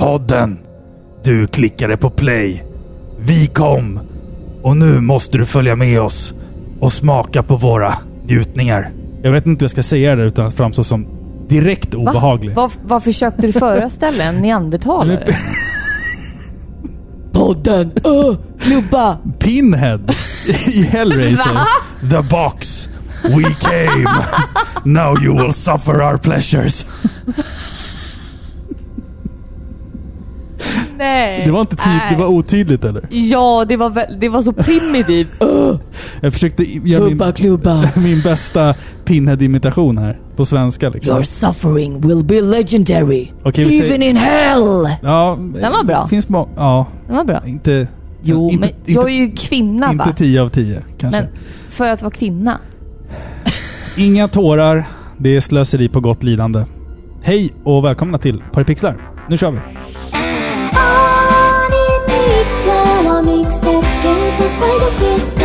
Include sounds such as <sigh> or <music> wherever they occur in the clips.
Podden. Du klickade på play. Vi kom. Och nu måste du följa med oss och smaka på våra njutningar. Jag vet inte hur jag ska säga det utan att framstå som direkt obehaglig. Vad, vad försökte du föreställa? <laughs> En neandertalare? Podden! Öh! Klubba! Pinhead i Hellraiser. Va? The box. We came. Now you will suffer our pleasures. Nej. Det var inte tid, det var otydligt eller? Ja, det var, väl- det var så primitivt. <laughs> Jag försökte göra Klubba, min, klubba! <laughs> min bästa Pinhead-imitation här. På svenska liksom. Your suffering will be legendary. Okej, vi Even säger... in hell! Ja, Den var bra. Finns må- ja, Det var bra. inte... Jo, inte, men jag är ju kvinna inte va? 10 av 10 kanske. Men för att vara kvinna. <laughs> Inga tårar. Det är slöseri på gott lidande. Hej och välkomna till Paripixlar. Nu kör vi! ミクスラーはミックステップゲームとサイドクエストの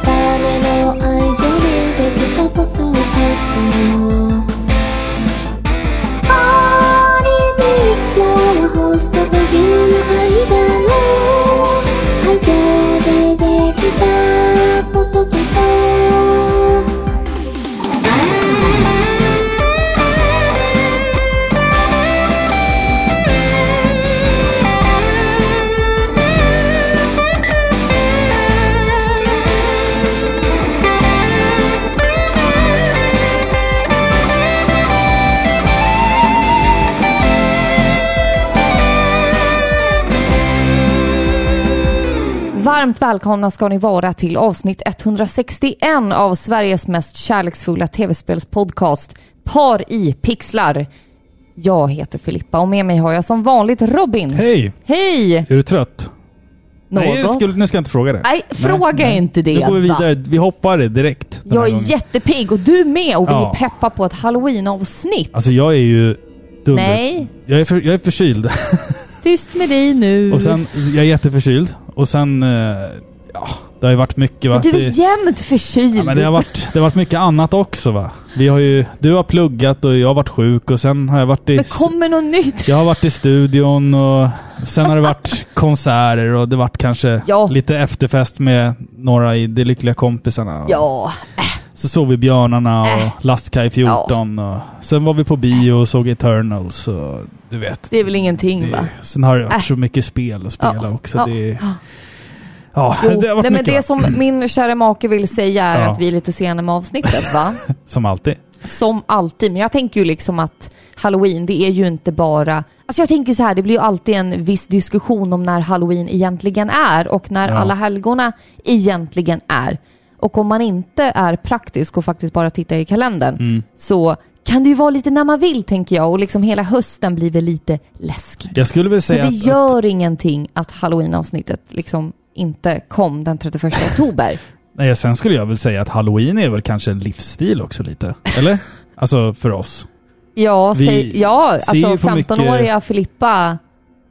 ための愛情でできたポッドキャストアニミクスラーはホストとゲームの間 Varmt välkomna ska ni vara till avsnitt 161 av Sveriges mest kärleksfulla tv-spelspodcast Par i pixlar. Jag heter Filippa och med mig har jag som vanligt Robin. Hej! Hej! Är du trött? Något? Nej, skulle, nu ska jag inte fråga det. Nej, fråga inte det. Nu går vi vidare. Vi hoppar det direkt. Jag är gången. jättepigg och du med och vi Ja. är peppa på ett halloween-avsnitt. Alltså jag är ju dunder. Nej, Jag är, för, jag är förkyld. <laughs> tyst med dig nu. Och sen, jag är jätteförkyld. Och sen, eh, ja, det har ju varit mycket va? Men du är jämt förkyld. Ja, men det har, varit, det har varit mycket annat också va? Vi har ju, du har pluggat och jag har varit sjuk och sen har jag varit i... Men kommer något nytt? Jag har varit i studion och sen har det varit <laughs> konserter och det varit kanske Ja. lite efterfest med några i De Lyckliga Kompisarna. Ja, Så såg vi Björnarna och Äh. Lastkaj 14 och sen var vi på bio och såg Eternals och du vet. det är väl ingenting Det, va? sen har det varit Äh. så mycket spel att spela Ja. också. Ja. Det, ja, Jo, det nej, men det va? som min kära make vill säga är Ja. att vi är lite sena med avsnittet va? <laughs> Som alltid. Som alltid. Men jag tänker ju liksom att halloween, det är ju inte bara... Alltså jag tänker så här, det blir ju alltid en viss diskussion om när halloween egentligen är och när Ja. alla helgona egentligen är. Och om man inte är praktisk och faktiskt bara tittar i kalendern Mm. så kan det ju vara lite när man vill tänker jag och liksom hela hösten blir väl lite läskig. Jag skulle väl Så säga det att, att gör ingenting att halloween-avsnittet liksom inte kom den 31 <laughs> oktober. nej, sen skulle jag väl säga att halloween är väl kanske en livsstil också lite. Eller? Alltså för oss. Ja, Vi säg, ja alltså på mycket- 15-åriga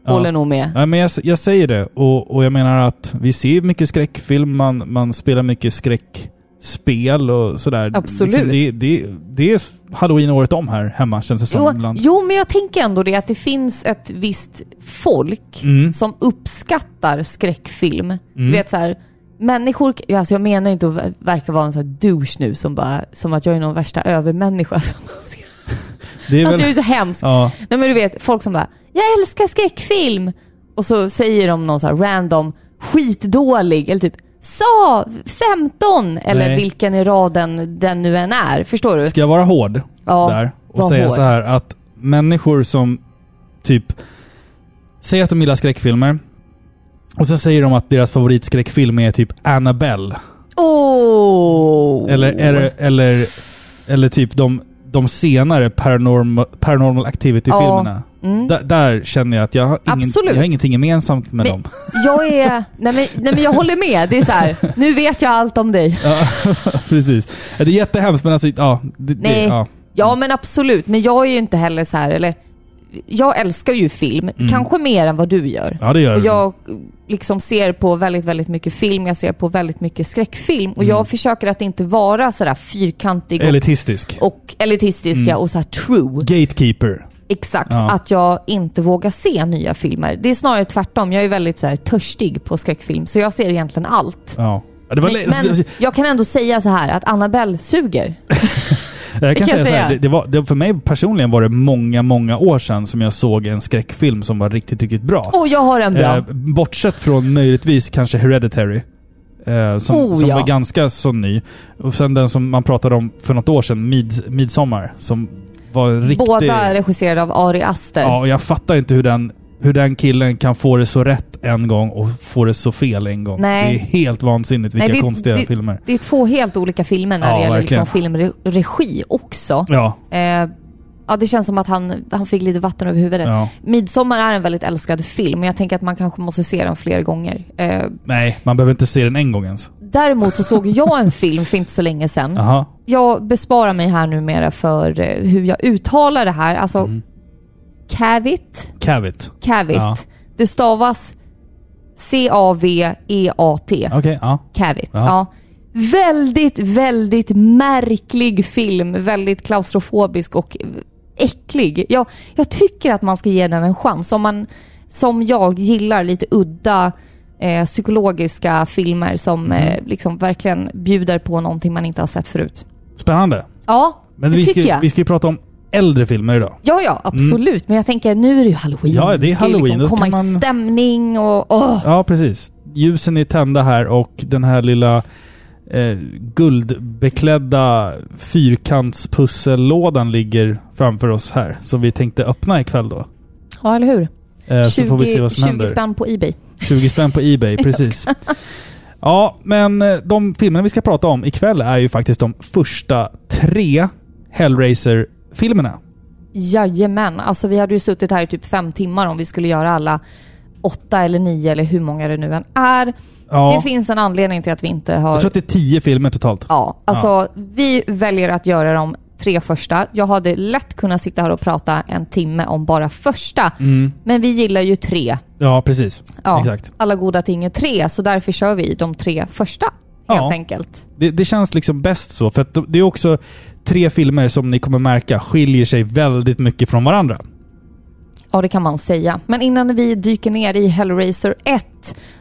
Filippa Ja. håller nog med. Nej, men jag, jag säger det. Och, och jag menar att vi ser mycket skräckfilm, man, man spelar mycket skräckspel och sådär. Absolut. Liksom det, det, det är halloween året om här hemma känns det som Jo, jo, men jag tänker ändå det att det finns ett visst folk Mm. som uppskattar skräckfilm. Du Mm. vet så här, människor, alltså jag menar inte att ver- verka vara en sån här douche nu som bara, som att jag är någon värsta övermänniska. Som, <laughs> Det är alltså väl... jag är så hemsk. Ja, Nej men du vet, folk som bara “Jag älskar skräckfilm” och så säger de någon så här random skitdålig eller typ “Sa 15” eller Nej. vilken i raden den nu än är. Förstår du? ska jag vara hård Ja, där och säga hård. så här att människor som typ säger att de gillar skräckfilmer och sen säger de att deras favoritskräckfilm är typ Annabelle. Oh. Eller, eller, eller, eller typ de, de senare paranormal, paranormal activity-filmerna. Mm. Där, känner jag att jag har, ingen, jag har ingenting gemensamt med Men- dem. Jag är... <laughs> Nej men, nej men jag håller med. Det är så här. nu vet jag allt om dig. Ja, <laughs> precis. Det är jättehemskt men alltså, ja. Det, det, Nej. ja. Ja men absolut. Men jag är ju inte heller så här, eller... Jag älskar ju film, kanske mer än vad du gör. Mm. ja, det gör Och det. jag liksom ser på väldigt, väldigt mycket film. Jag ser på väldigt mycket skräckfilm. Och jag försöker att inte vara sådär fyrkantig och, Elitistisk. och elitistiska Mm. och så true. Gatekeeper. Exakt, Ja. att jag inte vågar se nya filmer. Det är snarare tvärtom. Jag är väldigt så här, törstig på skräckfilm, så jag ser egentligen allt. Ja. Men, lä- men jag kan ändå säga så här att Annabelle suger. <laughs> jag kan kan säga jag så här, säga. det, det var, det, för mig personligen var det många, många år sedan som jag såg en skräckfilm som var riktigt, riktigt bra. Och jag har en bra. Eh, bortsett från möjligtvis kanske Hereditary. Eh, som Oh, som ja. var ganska så ny. Och sen den som man pratade om för något år sedan, Mid, Midsommar. Som var en riktig... Båda regisserade av Ari Aster. Ja, och jag fattar inte hur den, hur den killen kan få det så rätt en gång och få det så fel en gång. Nej. Det är helt vansinnigt vilka Nej, det- konstiga det- filmer. Det är två helt olika filmer när Ja, det gäller verkligen. liksom filmregi också. Ja, Eh, ja, det känns som att han, han fick lite vatten över huvudet. ja. Midsommar är en väldigt älskad film, men jag tänker att man kanske måste se den fler gånger. Eh, Nej, man behöver inte se den en gång ens. däremot så såg jag en film för inte så länge sedan. Jaha. Jag besparar mig här numera för eh, hur jag uttalar det här. Alltså, Mm. Cavit. Cavit. Cavit. Ja. Det stavas C-A-V-E-A-T. Okej, ja. Cavit. Ja. Ja. Väldigt, väldigt märklig film. Väldigt klaustrofobisk och äcklig. Jag, jag tycker att man ska ge den en chans. Om man, som jag, gillar lite udda eh, psykologiska filmer som Mhm. eh, liksom verkligen bjuder på någonting man inte har sett förut. Spännande. Ja, Men det vi tycker ska, jag. vi ska ju prata om äldre filmer idag. Ja, ja, absolut. Men jag tänker, nu är det ju halloween. Ja, det är ska ju halloween. Då Liksom komma kan i man- stämning och... åh. Ja, precis. Ljusen är tända här och den här lilla eh, guldbeklädda fyrkantpussellådan ligger framför oss här. Som vi tänkte öppna ikväll då. Ja, eller hur? Eh, så får vi se vad som 20 händer. spänn på Ebay. 20 spänn på Ebay, <laughs> precis. Ja, men eh, de filmerna vi ska prata om ikväll är ju faktiskt de första tre Hellraiser-filmerna. Jajamän. Alltså vi hade ju suttit här i typ fem timmar om vi skulle göra alla åtta eller nio eller hur många det nu än är. Ja, Det finns en anledning till att vi inte har... jag tror att det är tio filmer totalt. Ja, alltså vi väljer att göra de tre första. Jag hade lätt kunnat sitta här och prata en timme om bara första. Mm. Men vi gillar ju tre. Ja, precis. Ja, Exakt. Alla goda ting är tre, så därför kör vi de tre första. Ja. Helt enkelt. Det, det känns liksom bäst så, för det är också tre filmer som ni kommer märka skiljer sig väldigt mycket från varandra. Ja, det kan man säga. Men innan vi dyker ner i Hellraiser 1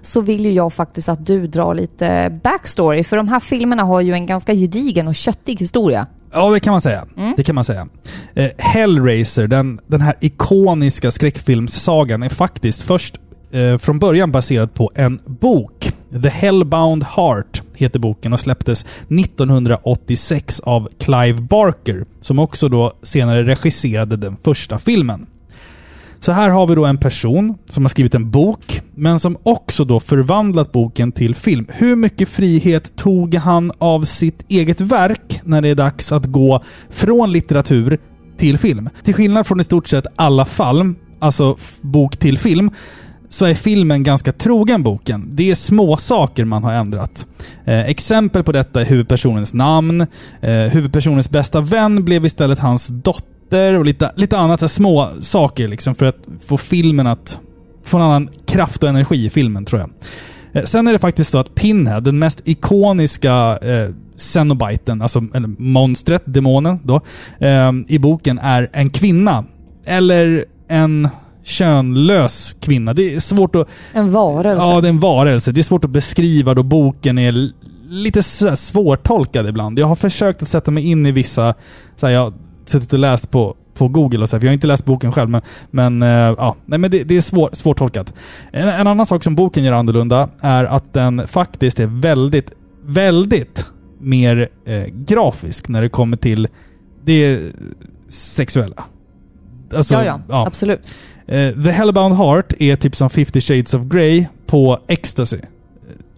så vill ju jag faktiskt att du drar lite backstory. För de här filmerna har ju en ganska gedigen och köttig historia. Ja, det kan man säga. Mm. Det kan man säga. Eh, Hellraiser, den, den här ikoniska skräckfilmssagan, är faktiskt först eh, från början baserad på en bok. The Hellbound Heart heter boken och släpptes 1986 av Clive Barker, som också då senare regisserade den första filmen. Så här har vi då en person som har skrivit en bok, men som också då förvandlat boken till film. Hur mycket frihet tog han av sitt eget verk när det är dags att gå från litteratur till film? Till skillnad från i stort sett alla fall, alltså bok till film, så är filmen ganska trogen boken. Det är små saker man har ändrat. Eh, exempel på detta är huvudpersonens namn. Eh, huvudpersonens bästa vän blev istället hans dotter och lite, lite annat så små saker liksom för att få filmen att få en annan kraft och energi i filmen tror jag. Eh, sen är det faktiskt så att Pinhead, den mest ikoniska eh, Cenobiten, alltså eller monstret, demonen då, eh, i boken är en kvinna. Eller en könlös kvinna. Det är svårt att... En varelse. Ja, det är en varelse. Det är svårt att beskriva då boken är lite svårtolkad ibland. Jag har försökt att sätta mig in i vissa... Så här, jag suttit och läst på, på Google och så här, för jag har inte läst boken själv, men, men, eh, ja, nej, men det, det är svår, svårtolkat. En, en annan sak som boken gör annorlunda är att den faktiskt är väldigt, väldigt mer eh, grafisk när det kommer till det sexuella. Alltså, ja, ja, absolut. Eh, The Hellbound Heart är typ som 50 Shades of Grey på ecstasy.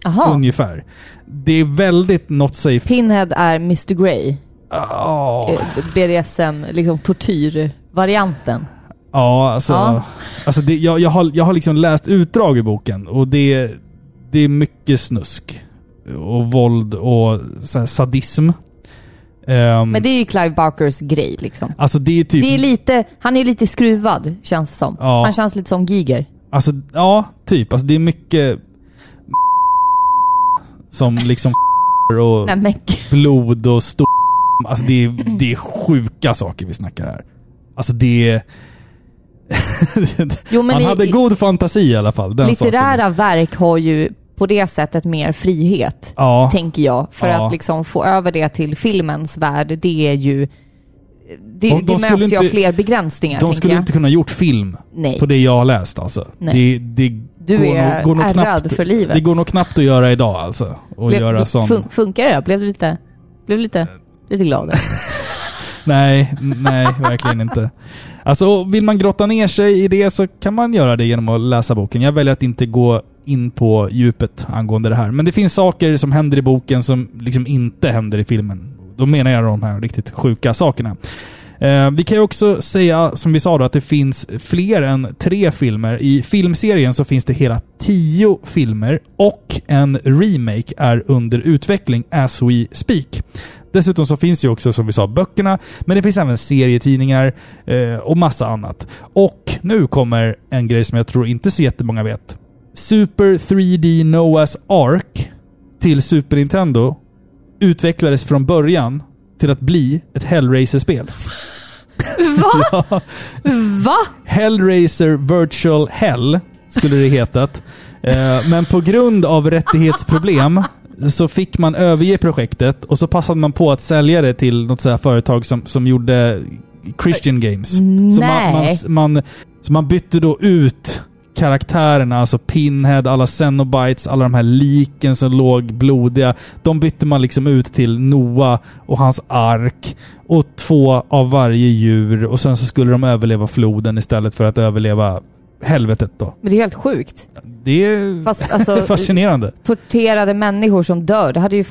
Jaha. Ungefär. Det är väldigt not safe. Pinhead är Mr Grey. Ja, Eh, BDSM, liksom tortyrvarianten. ja alltså... Ja. alltså det, jag, jag, har, jag har liksom läst utdrag i boken och det, det är mycket snusk. Och våld och sadism. Ehm, Men det är ju Clive Barkers grej liksom. Alltså det är typ... Det är lite, han är lite skruvad känns det som. Ja. Han känns lite som Giger. Alltså, ja, typ. Alltså det är mycket... Som liksom och Nej blod och stor... Alltså det är, det är sjuka saker vi snackar här. Alltså det är... Jo, Han i- hade god fantasi i alla fall. Den Litterära saken. verk har ju på det sättet mer frihet, Ja. tänker jag. För Ja. att liksom få över det till filmens värld, det är ju... Det, De- de det möts ju av fler begränsningar, De skulle jag. inte kunna gjort film Nej. på det jag har läst alltså. Nej. Det, det Du går är nog, går nog knappt, för livet. Det går nog knappt att göra idag alltså. Och Blev- göra sån... fun- funkar det? Blev du lite, blev du lite, lite glad? <laughs> Nej, nej, verkligen inte. Alltså, vill man grotta ner sig i det så kan man göra det genom att läsa boken. Jag väljer att inte gå in på djupet angående det här. Men det finns saker som händer i boken som liksom inte händer i filmen. Då menar jag de här riktigt sjuka sakerna. Eh, vi kan ju också säga, som vi sa då, att det finns fler än tre filmer. I filmserien så finns det hela tio filmer och en remake är under utveckling as we speak. Dessutom så finns ju också, som vi sa, böckerna, men det finns även serietidningar eh, och massa annat. Och nu kommer en grej som jag tror inte så jättemånga vet. Super 3D Noah's Ark till Super Nintendo utvecklades från början till att bli ett Hellraiser-spel. <laughs> Va? <laughs> Va? Hellraiser Virtual Hell skulle det hetat. Eh, men på grund av rättighetsproblem <laughs> så fick man överge projektet och så passade man på att sälja det till något så företag som, som gjorde Christian Games. Så man, man, Nej. man, så man bytte då ut karaktärerna, alltså Pinhead, alla Cenobites, alla de här liken som låg blodiga. De bytte man liksom ut till Noah och hans ark. Och två av varje djur. Och sen så skulle de överleva floden istället för att överleva helvetet då. Men det är helt sjukt. Det är Fast <laughs> alltså, fascinerande. torterade människor som dör, det hade ju,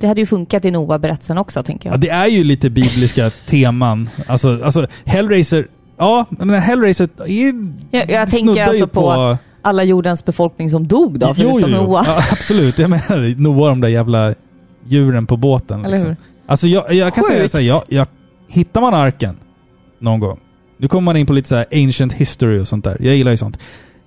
det hade ju funkat i Noah-berättelsen också, tänker Ja, jag. det är ju lite bibliska <laughs> teman. Alltså, alltså Hellraiser... Ja, men Hellraiser är... Jag, jag tänker alltså på, alla jordens befolkning som dog då, förutom Noah. Ja, <laughs> absolut. Jag menar Noah, de där jävla djuren på båten. Eller Liksom. hur? Alltså jag, jag kan säga Sjukt. så här, jag, jag, hittar man arken någon gång, nu kommer man in på lite så ancient history och sånt där. Jag gillar ju sånt.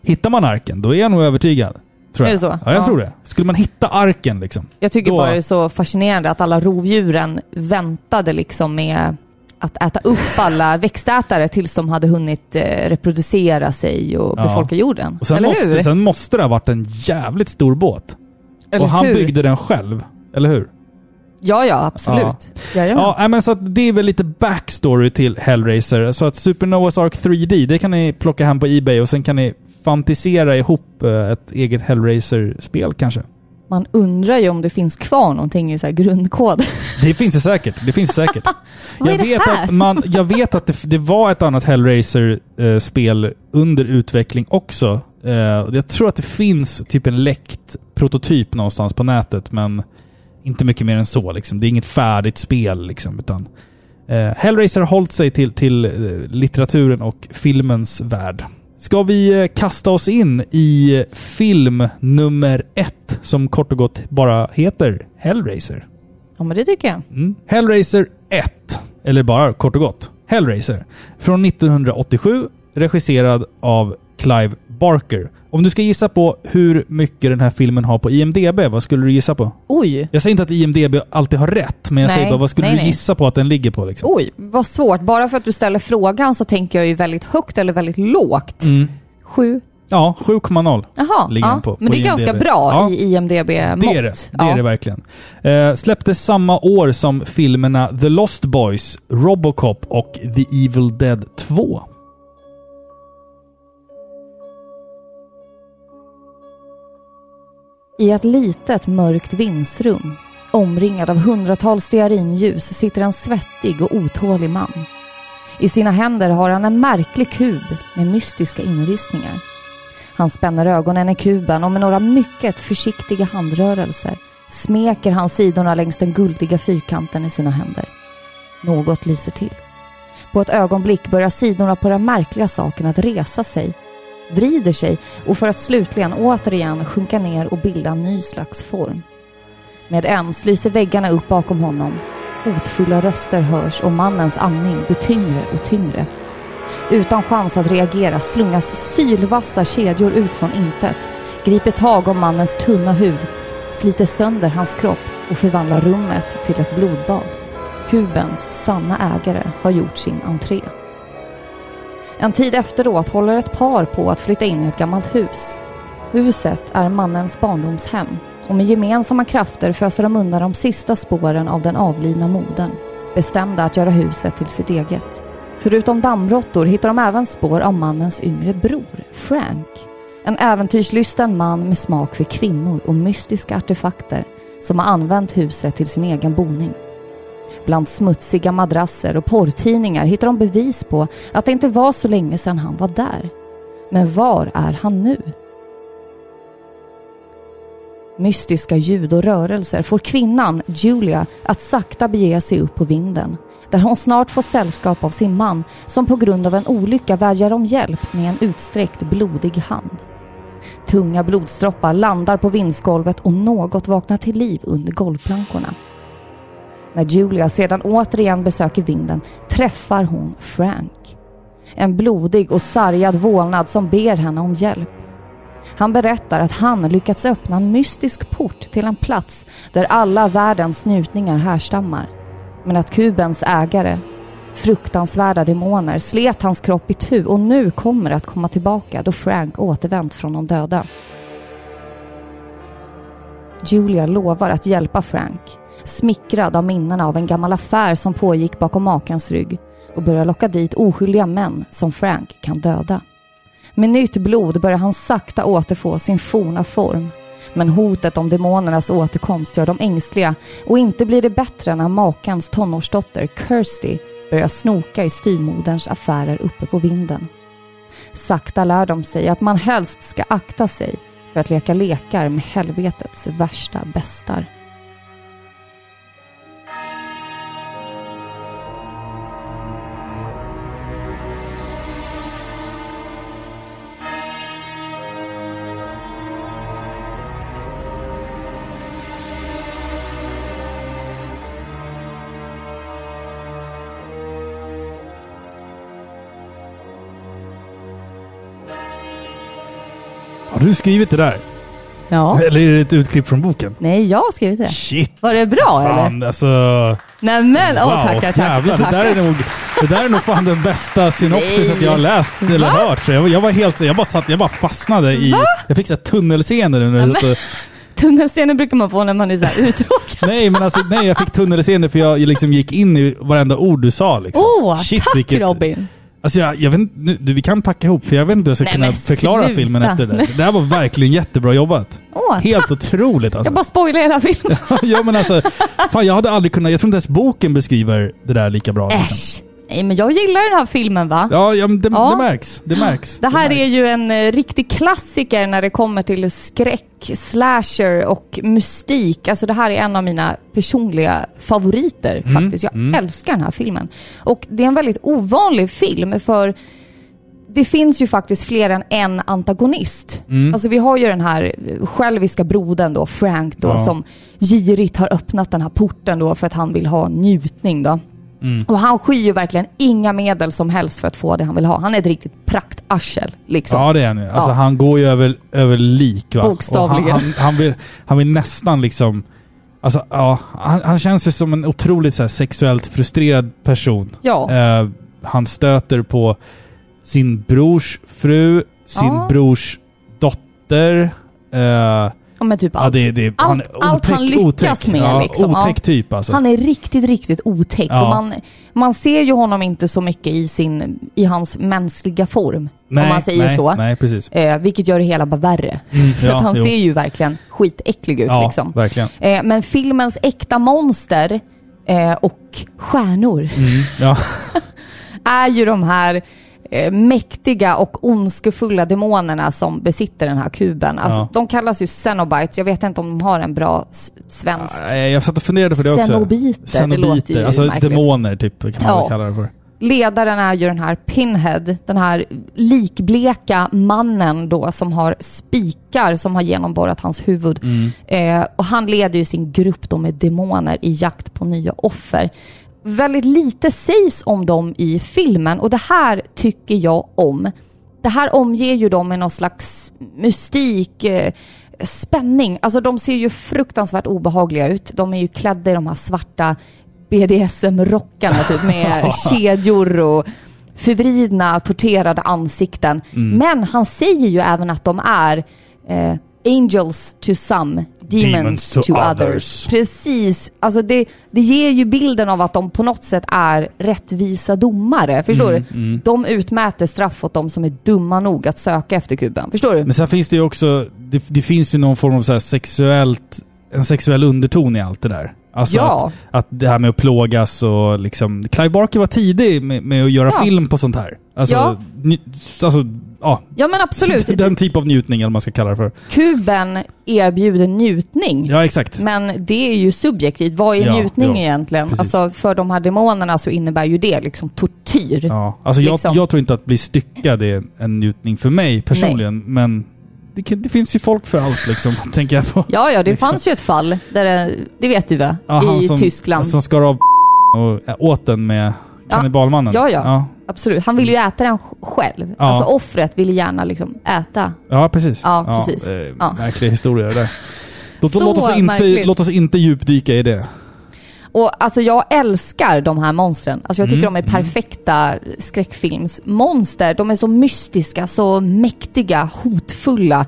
Hittar man arken, då är jag nog övertygad. Tror Är jag. det så? Ja, jag Ja. tror det. Skulle man hitta arken liksom. Jag tycker Då- bara det är så fascinerande att alla rovdjuren väntade liksom med att äta upp alla <laughs> växtätare tills de hade hunnit eh, reproducera sig och Ja. befolka jorden. Och sen, eller hur? måste, sen måste det ha varit en jävligt stor båt. eller och han hur? byggde den själv. Eller hur? Ja, ja, absolut. Ja. Ja, men så att det är väl lite backstory till Hellraiser. Så att Super Noah's Ark 3D, det kan ni plocka hem på Ebay och sen kan ni fantisera ihop eh, ett eget Hellraiser-spel kanske. Man undrar ju om det finns kvar någonting i så här grundkod. <laughs> Det finns det säkert. Det finns det säkert. <laughs> Vad är jag, det vet här? att man, jag vet att det, det var ett annat Hellraiser-spel under utveckling också. Eh, jag tror att det finns typ en läckt prototyp någonstans på nätet, men inte mycket mer än så. Liksom. Det är inget färdigt spel. Liksom, utan, eh, Hellraiser har hållit sig till, till eh, litteraturen och filmens värld. Ska vi eh, kasta oss in i film nummer ett, som kort och gott bara heter Hellraiser? Ja, men det tycker jag. Mm. Hellraiser 1, eller bara kort och gott, Hellraiser. Från 1987, regisserad av Clive Barker. Om du ska gissa på hur mycket den här filmen har på IMDB, vad skulle du gissa på? Oj, Jag säger inte att IMDB alltid har rätt, men jag Nej, säger bara vad skulle nej, du nej. gissa på att den ligger på? Liksom? oj, vad svårt. Bara för att du ställer frågan så tänker jag ju väldigt högt eller väldigt lågt. Mm. Sju. Ja, 7,0 Jaha, Ligger ja. den på- men på det är ganska IMDb. bra Ja. i IMDB-mått. Det är det. Det är det verkligen. Eh, släpptes samma år som filmerna The Lost Boys, Robocop och The Evil Dead 2. I ett litet mörkt vindsrum, omringad av hundratals stearinljus, sitter en svettig och otålig man. I sina händer har han en märklig kub med mystiska inristningar. Han spänner ögonen i kuben och med några mycket försiktiga handrörelser smeker han sidorna längs den guldiga fyrkanten i sina händer. Något lyser till. På ett ögonblick börjar sidorna på den märkliga saken att resa sig, vrider sig och för att slutligen återigen sjunka ner och bilda en ny slags form. Med ens lyser väggarna upp bakom honom. Hotfulla röster hörs och mannens andning blir tyngre och tyngre. Utan chans att reagera slungas sylvassa kedjor ut från intet, griper tag om mannens tunna hud, sliter sönder hans kropp och förvandlar rummet till ett blodbad. Kubens sanna ägare har gjort sin entré. En tid efteråt håller ett par på att flytta in i ett gammalt hus. Huset är mannens barndomshem och med gemensamma krafter föser de undan de sista spåren av den avlidna modern, bestämda att göra huset till sitt eget. Förutom dammråttor hittar de även spår av mannens yngre bror, Frank. En äventyrslysten man med smak för kvinnor och mystiska artefakter som har använt huset till sin egen boning. Bland smutsiga madrasser och porrtidningar hittar de bevis på att det inte var så länge sedan han var där. Men var är han nu? Mystiska ljud och rörelser får kvinnan, Julia, att sakta bege sig upp på vinden. Där hon snart får sällskap av sin man som på grund av en olycka vädjar om hjälp med en utsträckt blodig hand. Tunga blodsdroppar landar på vindsgolvet och något vaknar till liv under golvplankorna. När Julia sedan återigen besöker vinden träffar hon Frank. En blodig och sargad vålnad som ber henne om hjälp. Han berättar att han lyckats öppna en mystisk port till en plats där alla världens njutningar härstammar. Men att kubens ägare, fruktansvärda demoner, slet hans kropp i tu och nu kommer att komma tillbaka då Frank återvänt från de döda. Julia lovar att hjälpa Frank, smickrad av minnena av en gammal affär som pågick bakom makens rygg och börjar locka dit oskyldiga män som Frank kan döda. Med nytt blod börjar han sakta återfå sin forna form. Men hotet om demonernas återkomst gör dem ängsliga och inte blir det bättre när makens tonårsdotter Kirsty börjar snoka i styvmoderns affärer uppe på vinden. Sakta lär de sig att man helst ska akta sig för att leka lekar med helvetets värsta bestar. Har du skrivit det där? Ja. Eller är det ett utklipp från boken? Nej, jag har skrivit det. Shit! Var det bra eller? Fan, alltså... Nämen, åh wow, tackar, tackar, jävlar, det, där är nog, det där är nog fan den bästa synopsisen Nej. jag har läst eller Va? hört. Så jag, jag var helt... Jag bara, satt, jag bara fastnade i... Va? Jag fick så här tunnelseende nu. När jag <laughs> Tunnelseende brukar man få när man är så här <laughs> uttråkad. nej, men alltså, nej, jag fick tunnelseende för jag liksom gick in i varenda ord du sa. Liksom. Åh, Shit, tack vilket- Robin! Alltså jag, jag vet nu, vi kan packa ihop för jag vet inte hur jag ska Nej, kunna men förklara sluta. filmen efter det där. Det där var verkligen jättebra jobbat. Åh, Helt otroligt alltså. Jag bara spoilar hela filmen. <laughs> ja men alltså, fan jag hade aldrig kunnat, jag tror inte ens boken beskriver det där lika bra. Liksom. Nej men jag gillar den här filmen va? Ja, ja det, Ja. det märks. Det märks. Det här märks. är ju en eh, riktig klassiker när det kommer till skräck, slasher och mystik. Alltså det här är en av mina personliga favoriter Mm, faktiskt. Jag mm. älskar den här filmen. Och det är en väldigt ovanlig film för det finns ju faktiskt fler än en antagonist. Mm. Alltså vi har ju den här själviska brodern då, Frank då, Ja. som girigt har öppnat den här porten då för att han vill ha njutning då. Mm. Och han skyr ju verkligen inga medel som helst för att få det han vill ha. Han är ett riktigt praktarsel liksom. Ja det är han ju. Alltså Ja. han går ju över, över lik va? Bokstavligen. Han, han, han, vill, han vill nästan liksom... Alltså ja, han, han känns ju som en otroligt så här, sexuellt frustrerad person. Ja. Eh, han stöter på sin brors fru, sin Ja. brors dotter. Eh, Ja, men typ ja, allt. det, det, allt- han är allt han otäck- lyckas otäck. med, Ja, liksom. Ja. Otäck typ alltså. Han är riktigt, riktigt otäck. Ja. Man, man ser ju honom inte så mycket i, sin, i hans mänskliga form. nej, om man säger nej, så. Nej, precis. Eh, vilket gör det hela bara värre. <laughs> För Ja, att han jo. ser ju verkligen skitäcklig ut Ja, liksom. verkligen. Eh, men filmens äkta monster eh, och stjärnor Mm, ja. <laughs> är ju de här eh, mäktiga och ondskefulla demonerna som besitter den här kuben. Alltså, Ja. De kallas ju Cenobites. Jag vet inte om de har en bra svensk... Jag satt och funderade på det också. Cenobiter, det låter ju alltså märkligt. demoner typ kan man Ja. kalla det för. Ledaren är ju den här Pinhead, den här likbleka mannen då som har spikar som har genomborrat hans huvud. Mm. Eh, och han leder ju sin grupp då med demoner i jakt på nya offer. Väldigt lite sägs om dem i filmen och det här tycker jag om. Det här omger ju dem med någon slags mystik, eh, spänning. Alltså de ser ju fruktansvärt obehagliga ut. De är ju klädda i de här svarta BDSM-rockarna typ med <laughs> kedjor och förvridna, torterade ansikten. Mm. Men han säger ju även att de är eh, angels to some, demons, Demons to, to others. others. Precis. Alltså det, det ger ju bilden av att de på något sätt är rättvisa domare. Förstår Mm, du? De utmäter straff åt de som är dumma nog att söka efter kuben. Förstår du? Men sen finns det ju också, det, det finns ju någon form av så sexuellt, en sexuell underton i allt det där. Alltså Ja. att, att det här med att plågas och liksom... Clive Barker var tidig med, med att göra Ja. film på sånt här. Alltså, Ja. nj, alltså ja. Ja men absolut. <laughs> Den typ av njutning eller vad man ska kalla det för. Kuben erbjuder njutning. Ja, exakt. Men det är ju subjektivt. Vad är Ja, njutning ja, egentligen? precis. Alltså för de här demonerna så innebär ju det liksom tortyr. Ja. Alltså jag, Liksom. jag tror inte att bli styckad är en njutning för mig personligen, men det, det finns ju folk för allt liksom, <laughs> tänker jag på. Ja, ja, det Liksom. fanns ju ett fall där det, det vet du han I som, Tyskland. Som skar av <laughs> och äh, åt den med. Kannibalmannen. Ja, ja. ja. Absolut. Han ville ju äta den själv. Ja. Alltså offret ville gärna liksom äta. Ja, precis. Ja, precis. eh, Ja. Märklig historia det där. Låt, låt, oss inte, märkligt. låt oss inte djupdyka i det. Och alltså jag älskar de här monstren. Alltså jag tycker Mm, de är perfekta skräckfilmsmonster. De är så mystiska, så mäktiga, hotfulla.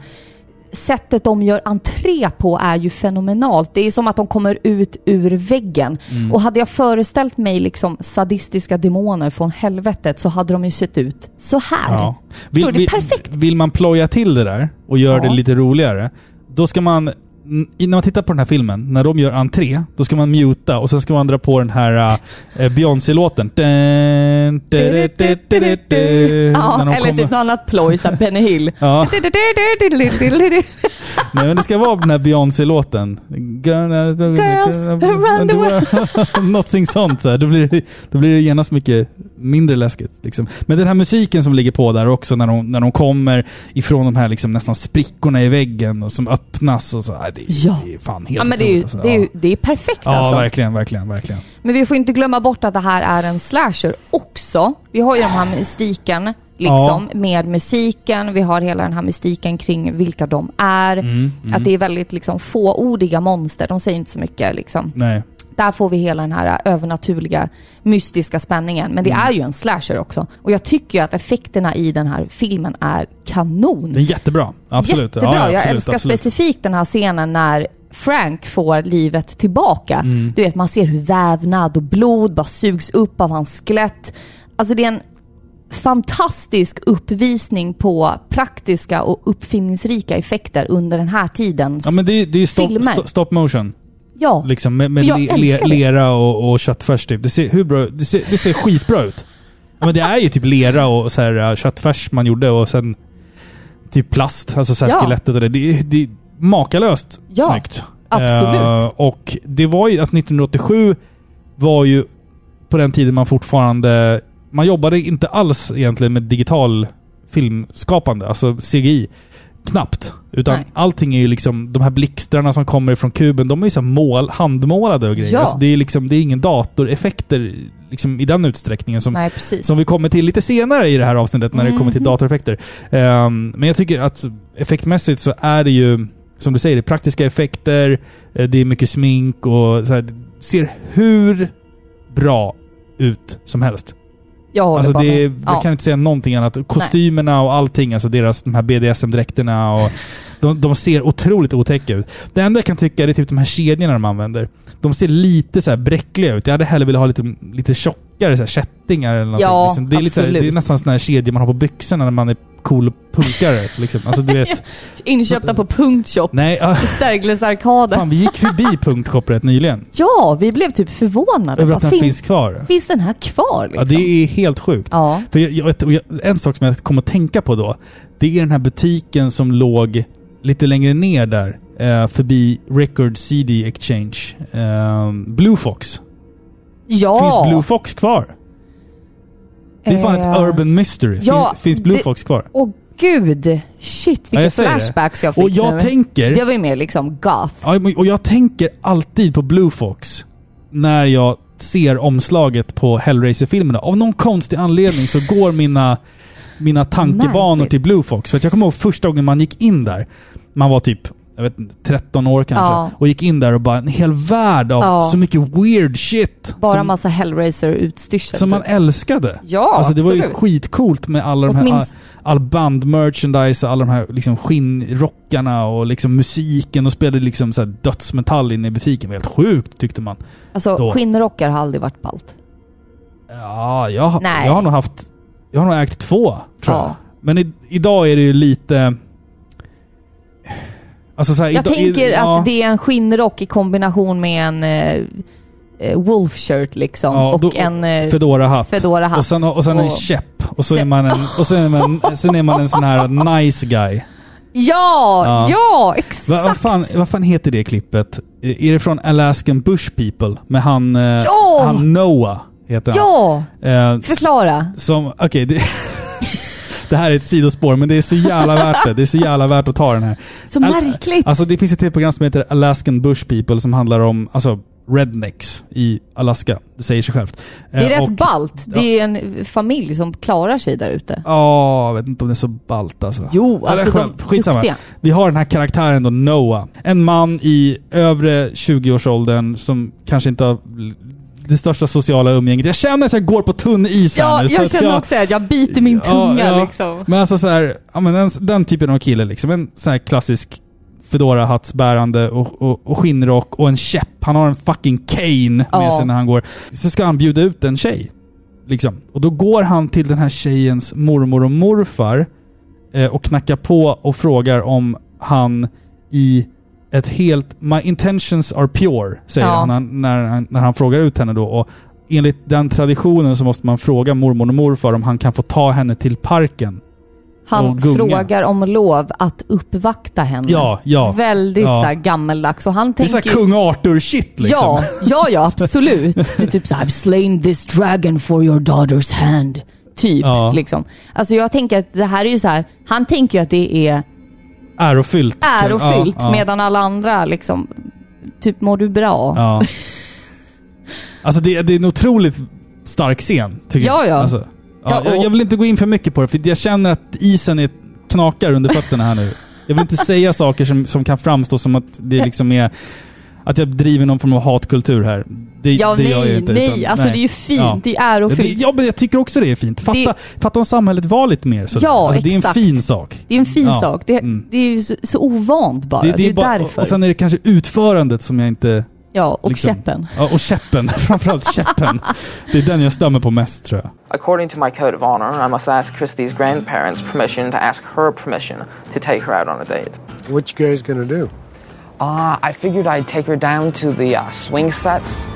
Sättet de gör entré på är ju fenomenalt. Det är som att de kommer ut ur väggen. Mm. Och hade jag föreställt mig liksom sadistiska demoner från helvetet så hade de ju sett ut så här. Ja. Du? Det är perfekt. vill man ploja till det där och göra Ja. det lite roligare, då ska man när man tittar på den här filmen, när de gör entré, då ska man muta och sen ska man dra på den här uh, Beyoncé-låten. Ja, eller kommer- typ något annat ploj, såhär Benny Hill. Ja. Nej men det ska vara den här Beyoncé-låten. Girls around the world. Någonting sånt. Så här. Då, blir det, då blir det genast mycket mindre läskigt. Liksom. Men den här musiken som ligger på där också när de, när de kommer ifrån de här liksom nästan sprickorna i väggen och som öppnas och så. Nej, det, är- Ja. det är fan helt Ja men det är ju alltså. det är, ju- ja. det är perfekt ja, alltså. verkligen, verkligen, verkligen. Men vi får inte glömma bort att det här är en slasher också. Vi har ju den här mystiken liksom med musiken. Vi har hela den här mystiken kring vilka de är. Mm, mm. Att det är väldigt liksom fåordiga monster. De säger inte så mycket liksom. Nej. Där får vi hela den här övernaturliga, mystiska spänningen. Men det Mm. är ju en slasher också. Och jag tycker ju att effekterna i den här filmen är kanon. Det är jättebra. Absolut. Jättebra. Ja, ja, jag absolut, älskar absolut. specifikt den här scenen när Frank får livet tillbaka. Mm. Du vet, man ser hur vävnad och blod bara sugs upp av hans skelett. Alltså det är en fantastisk uppvisning på praktiska och uppfinningsrika effekter under den här tidens... Ja men det, är- det är ju stop, Filmer. stop motion. Ja. Liksom med, med Jag le, lera och, och köttfärs typ. Det ser, hur bra, det ser, det ser skitbra ut. Men det är ju typ lera och så här, äh, köttfärs man gjorde och sen typ plast, alltså så här Ja. skelettet och det. Det, det är makalöst Ja, snyggt. absolut. Eh, och det var ju, alltså 1987 var ju på den tiden man fortfarande... Man jobbade inte alls egentligen med digital filmskapande, alltså CGI. Knappt. Utan Nej. allting är ju liksom, de här blixtrarna som kommer från kuben, de är ju så mål, handmålade och grejer. Ja. Alltså det är liksom, det är ingen datoreffekter liksom i den utsträckningen som, Nej, som vi kommer till lite senare i det här avsnittet när det kommer till datoreffekter. Ehm, men jag tycker att effektmässigt så är det ju, som du säger, det är praktiska effekter, eh, det är mycket smink och så här, ser hur bra ut som helst. Jag håller Alltså det, jag Ja. kan inte säga någonting annat. Kostymerna och allting, alltså deras de här BDSM-dräkterna och <laughs> de, de ser otroligt otäcka ut. Det enda jag kan tycka är typ de här kedjorna de använder. De ser lite så här bräckliga ut. Jag hade hellre velat ha lite, lite tjockare så här kättingar eller någonting. Ja, liksom. det, är lite, här- det är absolut. nästan såna här kedjor man har på byxorna när man är cool punkare. liksom. Alltså du vet. <laughs> Inköpta på Punktshop, Nej, ah, <laughs> Sergels arkader. fan vi gick förbi Punktshop rätt nyligen. <laughs> Ja, vi blev typ förvånade. Över att den finns, finns kvar. finns den här kvar Ja, liksom? det är helt sjukt. Ja. För jag, jag, en sak som jag kom att tänka på då, det är den här butiken som låg lite längre ner där, eh, förbi Record CD Exchange. Eh, Blue Fox. Ja! Finns Blue Fox kvar? Det är fan ett Eh, urban mystery. Fin, ja, finns Blue det- Fox kvar? Åh gud! Shit, Ja, vilka jag säger det. flashbacks jag fick Och jag nu. tänker... Det var ju mer liksom goth. Ja, och jag tänker alltid på Blue Fox när jag ser omslaget på Hellraiser-filmerna. Av någon konstig anledning så går mina, mina tankebanor till Blue Fox. För jag kommer ihåg första gången man gick in där. Man var typ jag vet inte, 13 år kanske. Ja. Och gick in där och bara en hel värld av Ja. så mycket weird shit. Bara som, massa Hellraiser-utstyrsel. som man typ. älskade. Ja, Alltså det var ju absolut. skitcoolt med alla de här, all, Åtminst- all band-merchandise och alla de här liksom skinnrockarna och liksom musiken och spelade liksom så här dödsmetall inne i butiken. Det var helt sjukt tyckte man. Alltså då. skinnrockar har aldrig varit ballt. Ja, jag, Nej. jag har nog haft... Jag har nog ägt två, tror Ja. jag. Men i, idag är det ju lite... Alltså så här, Jag idag, tänker ja, att det är en skinnrock i kombination med en eh, eh, wolf shirt liksom. ja, och då- en eh, Fedora-hatt. Fedora-hatt. Och sen, och sen en Och- käpp. Och så är Sen- man en, och sen är man, <laughs> sen är man en sån här nice guy. Ja, Ja. ja, exakt! Va, vad, fan, vad fan heter det klippet? Är det från Alaskan Bush People? Med han, eh, Ja! han Noah, heter han. Ja! Eh, Förklara. Som, okej, det, <laughs> det här är ett sidospår, men det är så jävla värt det. Det är så jävla värt att ta den här. Så märkligt. Alltså det finns ett tv-program som heter Alaskan Bush People som handlar om, alltså rednecks i Alaska. Det säger sig självt. det är Eh, rätt och- ballt. Det är en familj som klarar sig där ute. Ja, jag vet inte om det är så ballt alltså. Jo, Eller alltså de skönt. Skitsamma. duktiga. Vi har den här karaktären då, Noah. En man i övre 20-årsåldern som kanske inte har det största sociala umgänget. Jag känner att jag går på tunn is här Ja, nu. jag känner också att jag biter min Ja, tunga ja. liksom. Men alltså så här, ja, men den, den typen av kille liksom. En sån här klassisk Fedora-hattsbärande och, och, och skinnrock och en käpp. Han har en fucking cane med Ja. sig när han går. Så ska han bjuda ut en tjej. Liksom. Och då går han till den här tjejens mormor och morfar eh, och knackar på och frågar om han i ett helt... My intentions are pure, säger Ja. han, när, när, han när han frågar ut henne då. Och enligt den traditionen så måste man fråga mormor och morfar om han kan få ta henne till parken. Han frågar om lov att uppvakta henne. Ja, ja. Väldigt Ja. så gammeldags. Och han Det är såhär kung Arthur-shit liksom. Ja, ja, ja, absolut. <laughs> Det är typ så här, I've slain this dragon for your daughter's hand. Typ, Ja. liksom. Alltså jag tänker att det här är ju så här. Han tänker ju att det är Ärofyllt. ärofyllt Ja, medan alla andra liksom... Typ, mår du bra? Ja. <laughs> Alltså det, det är en otroligt stark scen, tycker Ja, jag. ja. Alltså, ja, Ja, jag, jag vill inte gå in för mycket på det, för jag känner att isen är, knakar under fötterna här nu. Jag vill inte <laughs> säga saker som, som kan framstå som att det <laughs> liksom är... Att jag driver någon form av hatkultur här. Det, Ja, det gör jag nej, inte, nej. utan- alltså nej. det är ju fint. Ja. Det är Ja, det, ärofyllt. ja, men jag tycker också det är fint. Fatta, Det- fatta om samhället var lite mer sådär. Ja, alltså, Det är en exakt. fin sak. Det är en fin Ja. sak. Det, Mm. det är ju så, så ovant bara. Det, är ju bara- därför. Och sen är det kanske utförandet som jag inte... ja, och liksom- käppen. Ja, och käppen. <laughs> Framförallt käppen. Det är den jag stämmer på mest tror jag. According to my code of honor, I must ask Christie's grandparents' permission to ask her permission to take her out on a date. What you guys gonna do? Uh, I figured I'd take her down to the uh, swing sets.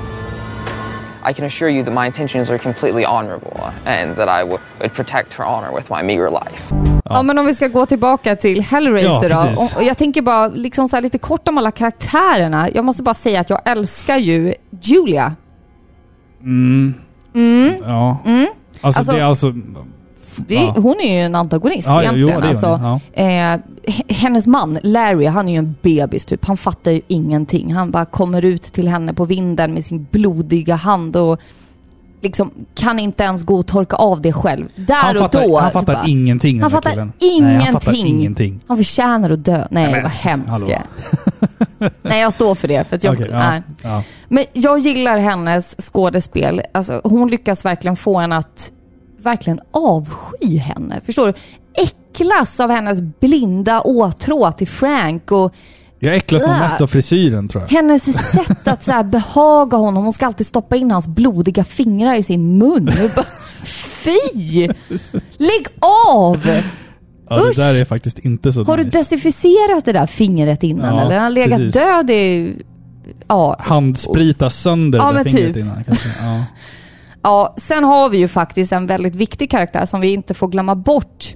I can assure you that my intentions are completely honorable and that I would protect her honor with my meager life. Ja. men om vi ska gå tillbaka till Hellraiser Ja, då. Och, jag tänker bara liksom så här lite kort om alla karaktärerna. Jag måste bara säga att jag älskar ju Julia. Mm. Ja. Alltså, Alltså- det är alltså... Det, Ja. Hon är ju en antagonist Ja, jo, egentligen. är alltså, eh, hennes man, Larry, han är ju en bebis typ. Han fattar ju ingenting. Han bara kommer ut till henne på vinden med sin blodiga hand och liksom kan inte ens gå och torka av det själv. Där Han och fattar, då. han fattar bara, ingenting Han fattar killen. ingenting. Nej, han fattar ingenting. Han förtjänar att dö. Nej, men, vad hemskt. Nej, jag står för det. För att jag, Okej, ja, nej. ja. Men jag gillar hennes skådespel. Alltså, hon lyckas verkligen få en att verkligen avsky henne. Förstår du? Äcklas av hennes blinda åtrå till Frank och Jag äcklas nog Äh. mest av frisyren tror jag. hennes sätt att så <laughs> behaga honom. Hon ska alltid stoppa in hans blodiga fingrar i sin mun. Fy! Lägg av! Ja, det där är faktiskt inte så Har du nice. desinficerat det där fingret innan? Ja, eller har han legat precis. död i... Ja, Handsprita sönder Ja, det fingret typ. innan kanske. Ja. <laughs> Ja, sen har vi ju faktiskt en väldigt viktig karaktär som vi inte får glömma bort.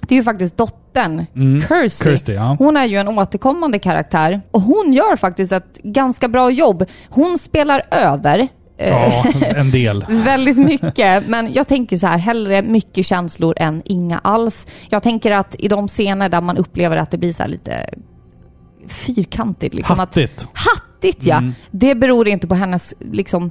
Det är ju faktiskt dottern, Kirsty. Mm. Kirsty, ja. Hon är ju en återkommande karaktär och hon gör faktiskt ett ganska bra jobb. Hon spelar över eh, ja, <laughs> en del. väldigt mycket, men jag tänker så här, hellre mycket känslor än inga alls. Jag tänker att i de scener där man upplever att det blir så lite fyrkantigt. Liksom, att, Hattigt. Hattigt ja. Mm. Det beror inte på hennes liksom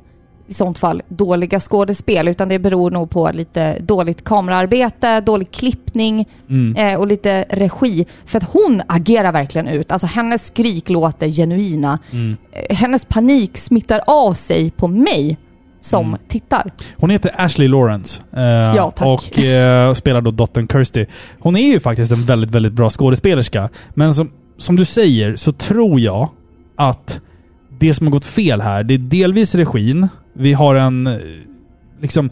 i sånt fall dåliga skådespel, utan det beror nog på lite dåligt kameraarbete, dålig klippning Mm. eh, och lite regi. För att hon agerar verkligen ut. Alltså hennes skrik låter genuina. Mm. Eh, hennes panik smittar av sig på mig som Mm. tittar. Hon heter Ashley Lawrence. eh, tack. Och eh, spelar då dottern Kirsty. Hon är ju faktiskt en väldigt, väldigt bra skådespelerska. Men som, som du säger så tror jag att det som har gått fel här, det är delvis regin. Vi har en... eh, Liksom...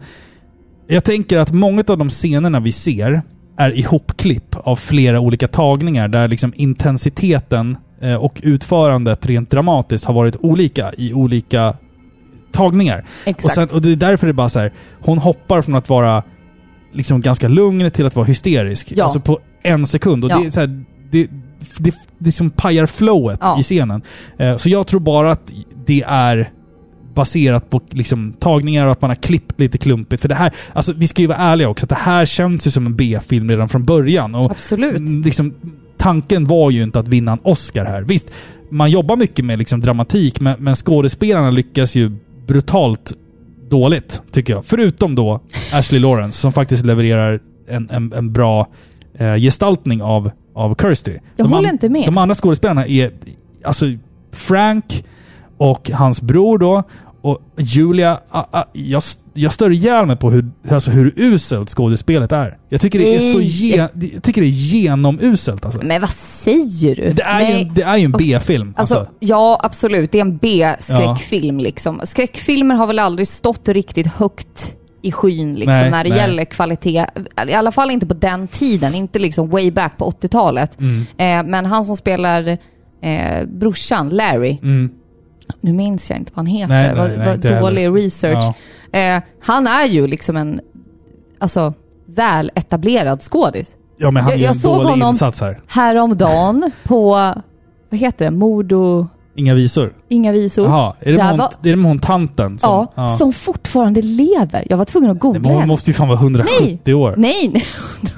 Jag tänker att många av de scenerna vi ser är ihopklipp av flera olika tagningar där liksom intensiteten eh, och utförandet rent dramatiskt har varit olika i olika tagningar. Och, Exakt. sen, och det är därför det är bara så här. hon hoppar från att vara liksom ganska lugn till att vara hysterisk. Ja. Alltså på en sekund. Och Ja. det är så här, det, det, det som pajar flowet Ja. i scenen. Eh, så jag tror bara att det är baserat på liksom, tagningar och att man har klippt lite klumpigt. För det här, alltså vi ska ju vara ärliga också, att det här känns ju som en B-film redan från början. Och Absolut. Liksom, tanken var ju inte att vinna en Oscar här. Visst, man jobbar mycket med liksom, dramatik, men, men skådespelarna lyckas ju brutalt dåligt, tycker jag. Förutom då Ashley Lawrence, som faktiskt levererar en, en, en bra eh, gestaltning av, av Kirsty. Jag De håller inte med. De andra skådespelarna är, alltså Frank och hans bror då, och Julia, ah, ah, jag, jag stör ihjäl mig på hur, alltså hur uselt skådespelet är. Jag tycker det är så gen, jag tycker det är genomuselt alltså. Men vad säger du? Det är, ju, Nej. en- det är ju en B-film. Alltså, Alltså, ja, absolut. Det är en B-skräckfilm liksom. Skräckfilmer har väl aldrig stått riktigt högt i skyn liksom, Nej, när det nej. gäller kvalitet. I alla fall inte på den tiden, inte liksom way back på 80-talet. Mm. Eh, men han som spelar eh, brorsan, Larry, mm, nu minns jag inte vad han heter, Nej, nej, nej, vad dålig heller. research. ja. Eh, han är ju liksom en, alltså, väl etablerad skådis. ja, men han Jag- gör jag en såg dålig honom- insats här. Häromdagen <laughs> på, vad heter det, mord och Inga visor. inga visor. Jaha, är det, hon, var- är det med hon tanten? Som, ja, som fortfarande lever. Jag var tvungen att Nej, googla hon måste ju fan vara 170 år. Nej, nej. <laughs>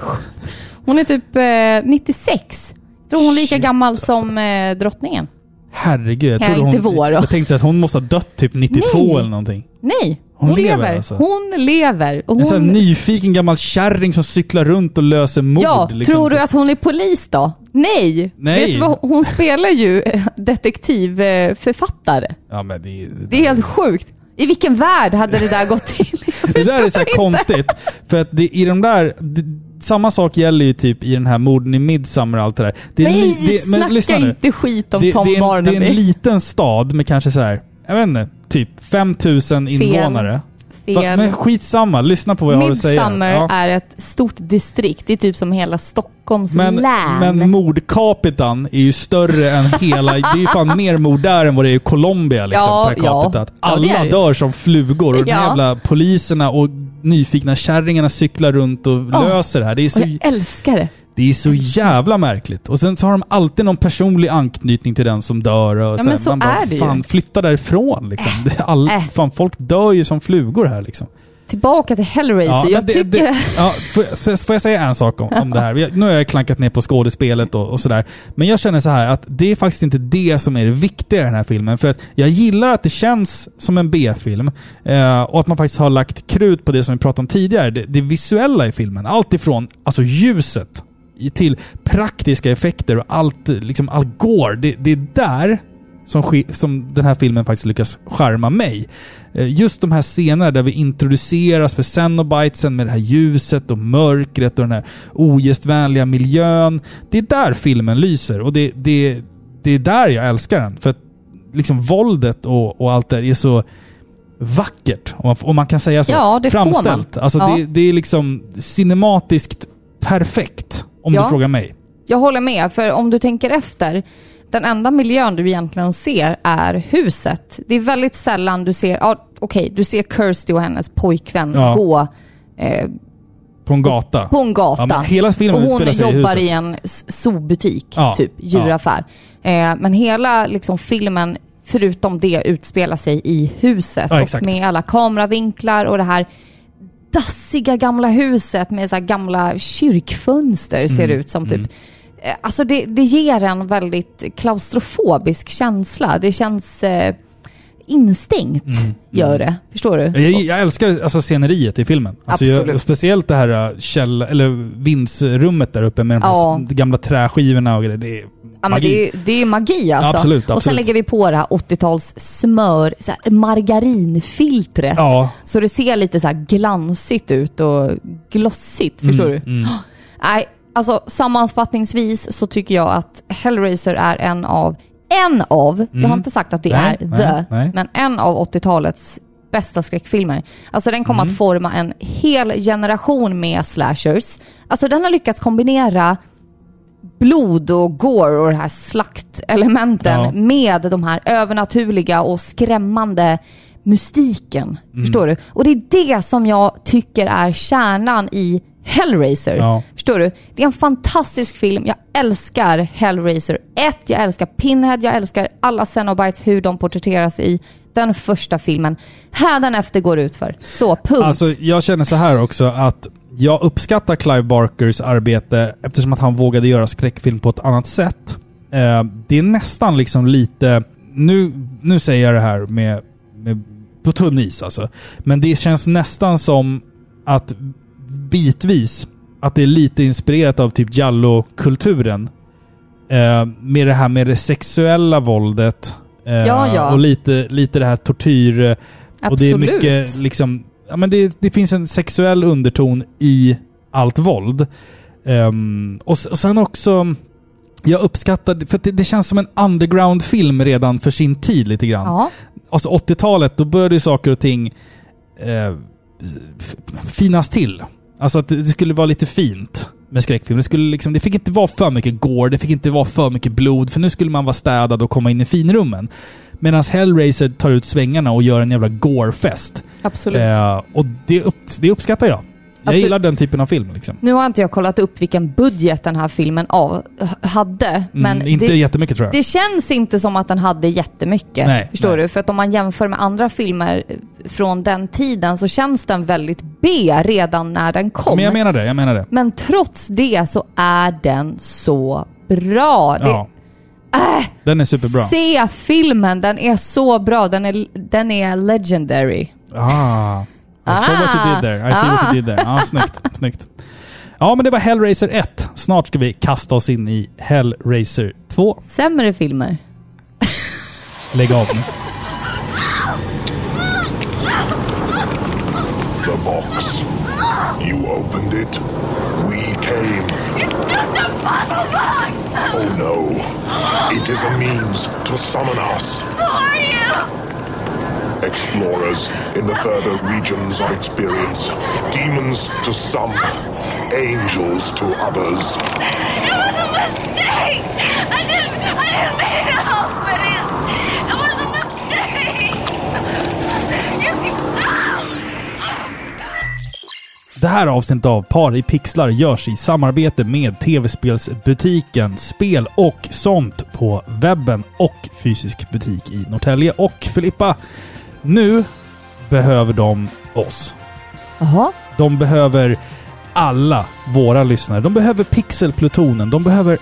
Hon är typ eh, 96. Jag tror hon är lika Shit, gammal alltså. som eh, drottningen. Herregud, jag Ja, trodde inte hon... vår. Jag tänkte att hon måste ha dött typ 92 Nej. eller någonting. Nej, Hon hon, lever lever. alltså. Hon lever. Och En sån hon... här nyfiken gammal kärring som cyklar runt och löser mord. Ja, liksom. tror du att hon är polis då? Nej! Nej. Vet du vad? Hon spelar ju <laughs> detektivförfattare. Ja, men det, det, Det är helt sjukt. I vilken värld hade det där gått? <laughs> Jag Det där är så konstigt. För att det, i de där... Det, samma sak gäller ju typ i den här morden i Midsommar och allt det där. Det är Nej, det, men lyssna snacka nu. inte skit om det, Tom det, en, det Barnaby. är en liten stad med kanske så här, jag vet inte, typ 5000 invånare. Fel. men skitsamma, lyssna på vad jag har att säga. Midsummer Ja. är ett stort distrikt. Det är typ som hela Stockholms Men, län. men mordkapitan är ju större än hela... Det är ju fan mer mord där än vad det är i Colombia liksom, Ja, per ja. capita. Ja, alla det det. dör som flugor och de Ja. jävla poliserna och nyfikna kärringarna cyklar runt och löser det här. Det är, så, jag älskar det. det är så jävla märkligt. Och sen så har de alltid någon personlig anknytning till den som dör. Och Ja, så men så man bara, är det ju. fan flytta därifrån liksom. Det är all, Äh. fan, folk dör ju som flugor här liksom. Tillbaka till Hellraiser. men jag det- tycker... det- ja, får, får jag säga en sak om, om det här? Nu har jag klankat ner på skådespelet och, och sådär. Men jag känner så här att det är faktiskt inte det som är det viktiga i den här filmen. För att jag gillar att det känns som en B-film. Eh, och att man faktiskt har lagt krut på det som vi pratade om tidigare. Det, det visuella i filmen. Allt ifrån alltså ljuset till praktiska effekter och allt, liksom all gore. Det, det är där som, som den här filmen faktiskt lyckas charma mig. Eh, Just de här scenerna där vi introduceras för Cenobitesen med det här ljuset och mörkret och den här ogästvänliga miljön. Det är där filmen lyser och det, det, det är där jag älskar den. För att liksom våldet och, och allt det är så vackert, om man, om man kan säga så. Ja, det får man. Framställt. Alltså Ja. det, det är liksom cinematiskt perfekt, om Ja. du frågar mig. Jag håller med, för om du tänker efter, den enda miljön du egentligen ser är huset. Det är väldigt sällan du ser, ja okej, du ser Kirsty och hennes pojkvän Ja. gå eh, På en gata. på en gata. Ja, hela filmen och hon sig i jobbar huset. i en zoobutik, Ja, typ djuraffär. Eh, men hela liksom, filmen, förutom det, utspelar sig i huset. Ja, och med alla kameravinklar och det här dassiga gamla huset med så gamla kyrkfönster ser det Mm, ut som. typ. Eh, Alltså det, det ger en väldigt klaustrofobisk känsla. Det känns eh, instängt gör det. Förstår du? Jag, jag älskar alltså sceneriet i filmen. Alltså jag, Absolut. speciellt det här äh, käll, eller vindsrummet där uppe med de Ja. gamla träskivorna och grejer. Det är Ja, men magi. det, är, det är magi alltså. Absolut, Och sen absolut. lägger vi på det här 80-tals smör, så här margarinfiltret. Ja. Så det ser lite så här glansigt ut och glossigt. Förstår du? mm. Nej, alltså sammanfattningsvis så tycker jag att Hellraiser är en av, en av, jag har inte sagt att det Mm. Nej, är nej, the, nej. men en av 80-talets bästa skräckfilmer. Alltså den kommer Mm. att forma en hel generation med slashers. Alltså den har lyckats kombinera blod och gore och det här slaktelementen Ja. med de här övernaturliga och skrämmande mystiken. Mm. Förstår du? Och det är det som jag tycker är kärnan i Hellraiser. Ja. Förstår du? Det är en fantastisk film. Jag älskar Hellraiser 1, jag älskar Pinhead, jag älskar alla Cenobites, hur de porträtteras i den första filmen. Hädanefter går det ut för. Så, punkt. Alltså, jag känner så här också att jag uppskattar Clive Barkers arbete eftersom att han vågade göra skräckfilm på ett annat sätt. Eh, det är nästan liksom lite... Nu, nu säger jag det här med, med, på tunn is alltså. Men det känns nästan som att bitvis att det är lite inspirerat av typ Jallo-kulturen. Eh, med det här med det sexuella våldet. Eh, Ja, ja. Och lite, lite det här tortyr... eh, och det är Absolut. mycket liksom... Ja, men det, det finns en sexuell underton i allt våld. Ehm, och, och sen också... Jag uppskattar... För det, det känns som en underground-film redan för sin tid lite grann. Ja. Alltså 80-talet, då började ju saker och ting eh, finas till. Alltså att det skulle vara lite fint med skräckfilm. Det, skulle liksom, det fick inte vara för mycket gore, det fick inte vara för mycket blod, för nu skulle man vara städad och komma in i finrummen. Medan Hellraiser tar ut svängarna och gör en jävla gore-fest. Absolut. Eh, och det, upp, det uppskattar jag. Jag Alltså- gillar den typen av film. Liksom. Nu har inte jag kollat upp vilken budget den här filmen av, hade, men mm, inte det, jättemycket tror jag. det känns inte som att den hade jättemycket. Nej, förstår nej. du? För att om man jämför med andra filmer från den tiden så känns den väldigt B redan när den kom. Men jag menar det, jag menar det. Men trots det så är den så bra. Det, Ja. Den är superbra. Se filmen, den är så bra. Den är, den är legendary. Ah. I saw what you did there. I see what you did there. Ja, snyggt. snyggt. Ja, men det var Hellraiser 1. Snart ska vi kasta oss in i Hellraiser 2. Sämre filmer. Lägg av nu. The box. You opened it. We came. It's just a puzzle box! Oh no. It is a means to summon us. Who are you? Explorers in the further regions of experience. Demons to some, angels to others. It was a mistake! I didn't, I didn't mean to open it! It was a mistake! You! Det här avsnittet av Par i pixlar görs i samarbete med tv-spelsbutiken Spel och sånt på webben och fysisk butik i Norrtälje. Och Filippa, nu behöver de oss. Jaha. De behöver alla våra lyssnare. De behöver pixelplutonen. De behöver...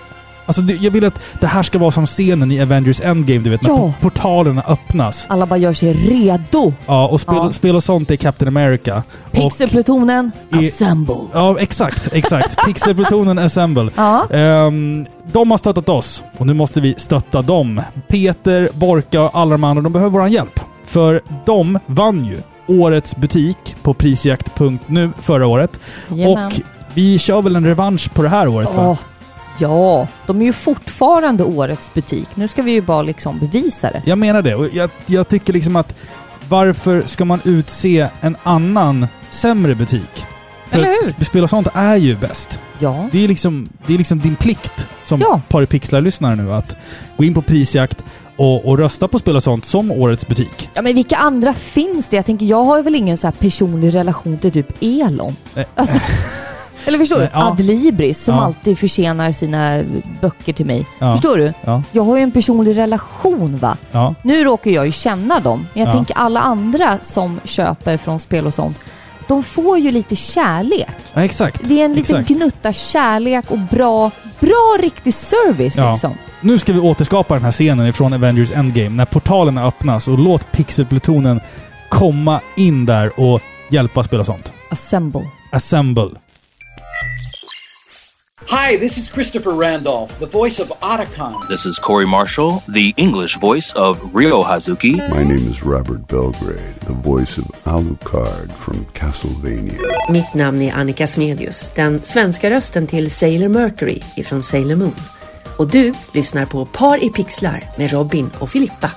Alltså det- jag vill att det här ska vara som scenen i Avengers Endgame, du vet, när Ja. po- portalerna öppnas. Alla bara gör sig redo. Ja, och spel, Ja. spel och sånt är Captain America. Pixelplutonen, Assemble. ja, exakt, exakt. <laughs> Pixelplutonen Assemble. Ja. Ehm, de har stöttat oss och nu måste vi stötta dem. Peter, Borka och alla de andra, de behöver vår hjälp. För de vann ju Årets butik på prisjakt.nu förra året. Jajamän. Och vi kör väl en revansch på det här året va? Ja, de är ju fortfarande årets butik. Nu ska vi ju bara liksom bevisa det. Jag menar det. Och jag, jag tycker liksom att varför ska man utse en annan sämre butik? För Eller att hur? sp- Spel och sånt är ju bäst. Ja. Det är liksom, det är liksom din plikt som Ja. Paripixlar-lyssnare nu att gå in på prisjakt och, och rösta på Spel och sånt som årets butik. Ja men vilka andra finns det? Jag tänker, jag har väl ingen så personlig relation till typ Elon? Nej. Alltså, <laughs> eller förstår du? ja. Adlibris som Ja. alltid försenar sina böcker till mig. Ja. Förstår du? Ja, Jag har ju en personlig relation va? ja. Nu råkar jag ju känna dem, men jag Ja. tänker alla andra som köper från spel och sånt, de får ju lite kärlek. Ja, exakt. Det är en liten exakt. gnutta kärlek och bra, bra riktig service Ja. liksom. Nu ska vi återskapa den här scenen från Avengers Endgame när portalerna öppnas och låt pixelplutonen komma in där och hjälpa spela sånt. Assemble. Assemble. Hi, this is Christopher Randolph, the voice of Otacon. This is Corey Marshall, the English voice of Ryo Hazuki. My name is Robert Belgrade, the voice of Alucard from Castlevania. Mitt namn är Annika Smedius, den svenska rösten till Sailor Mercury ifrån Sailor Moon. Och du lyssnar på Par i pixlar med Robin och Filippa.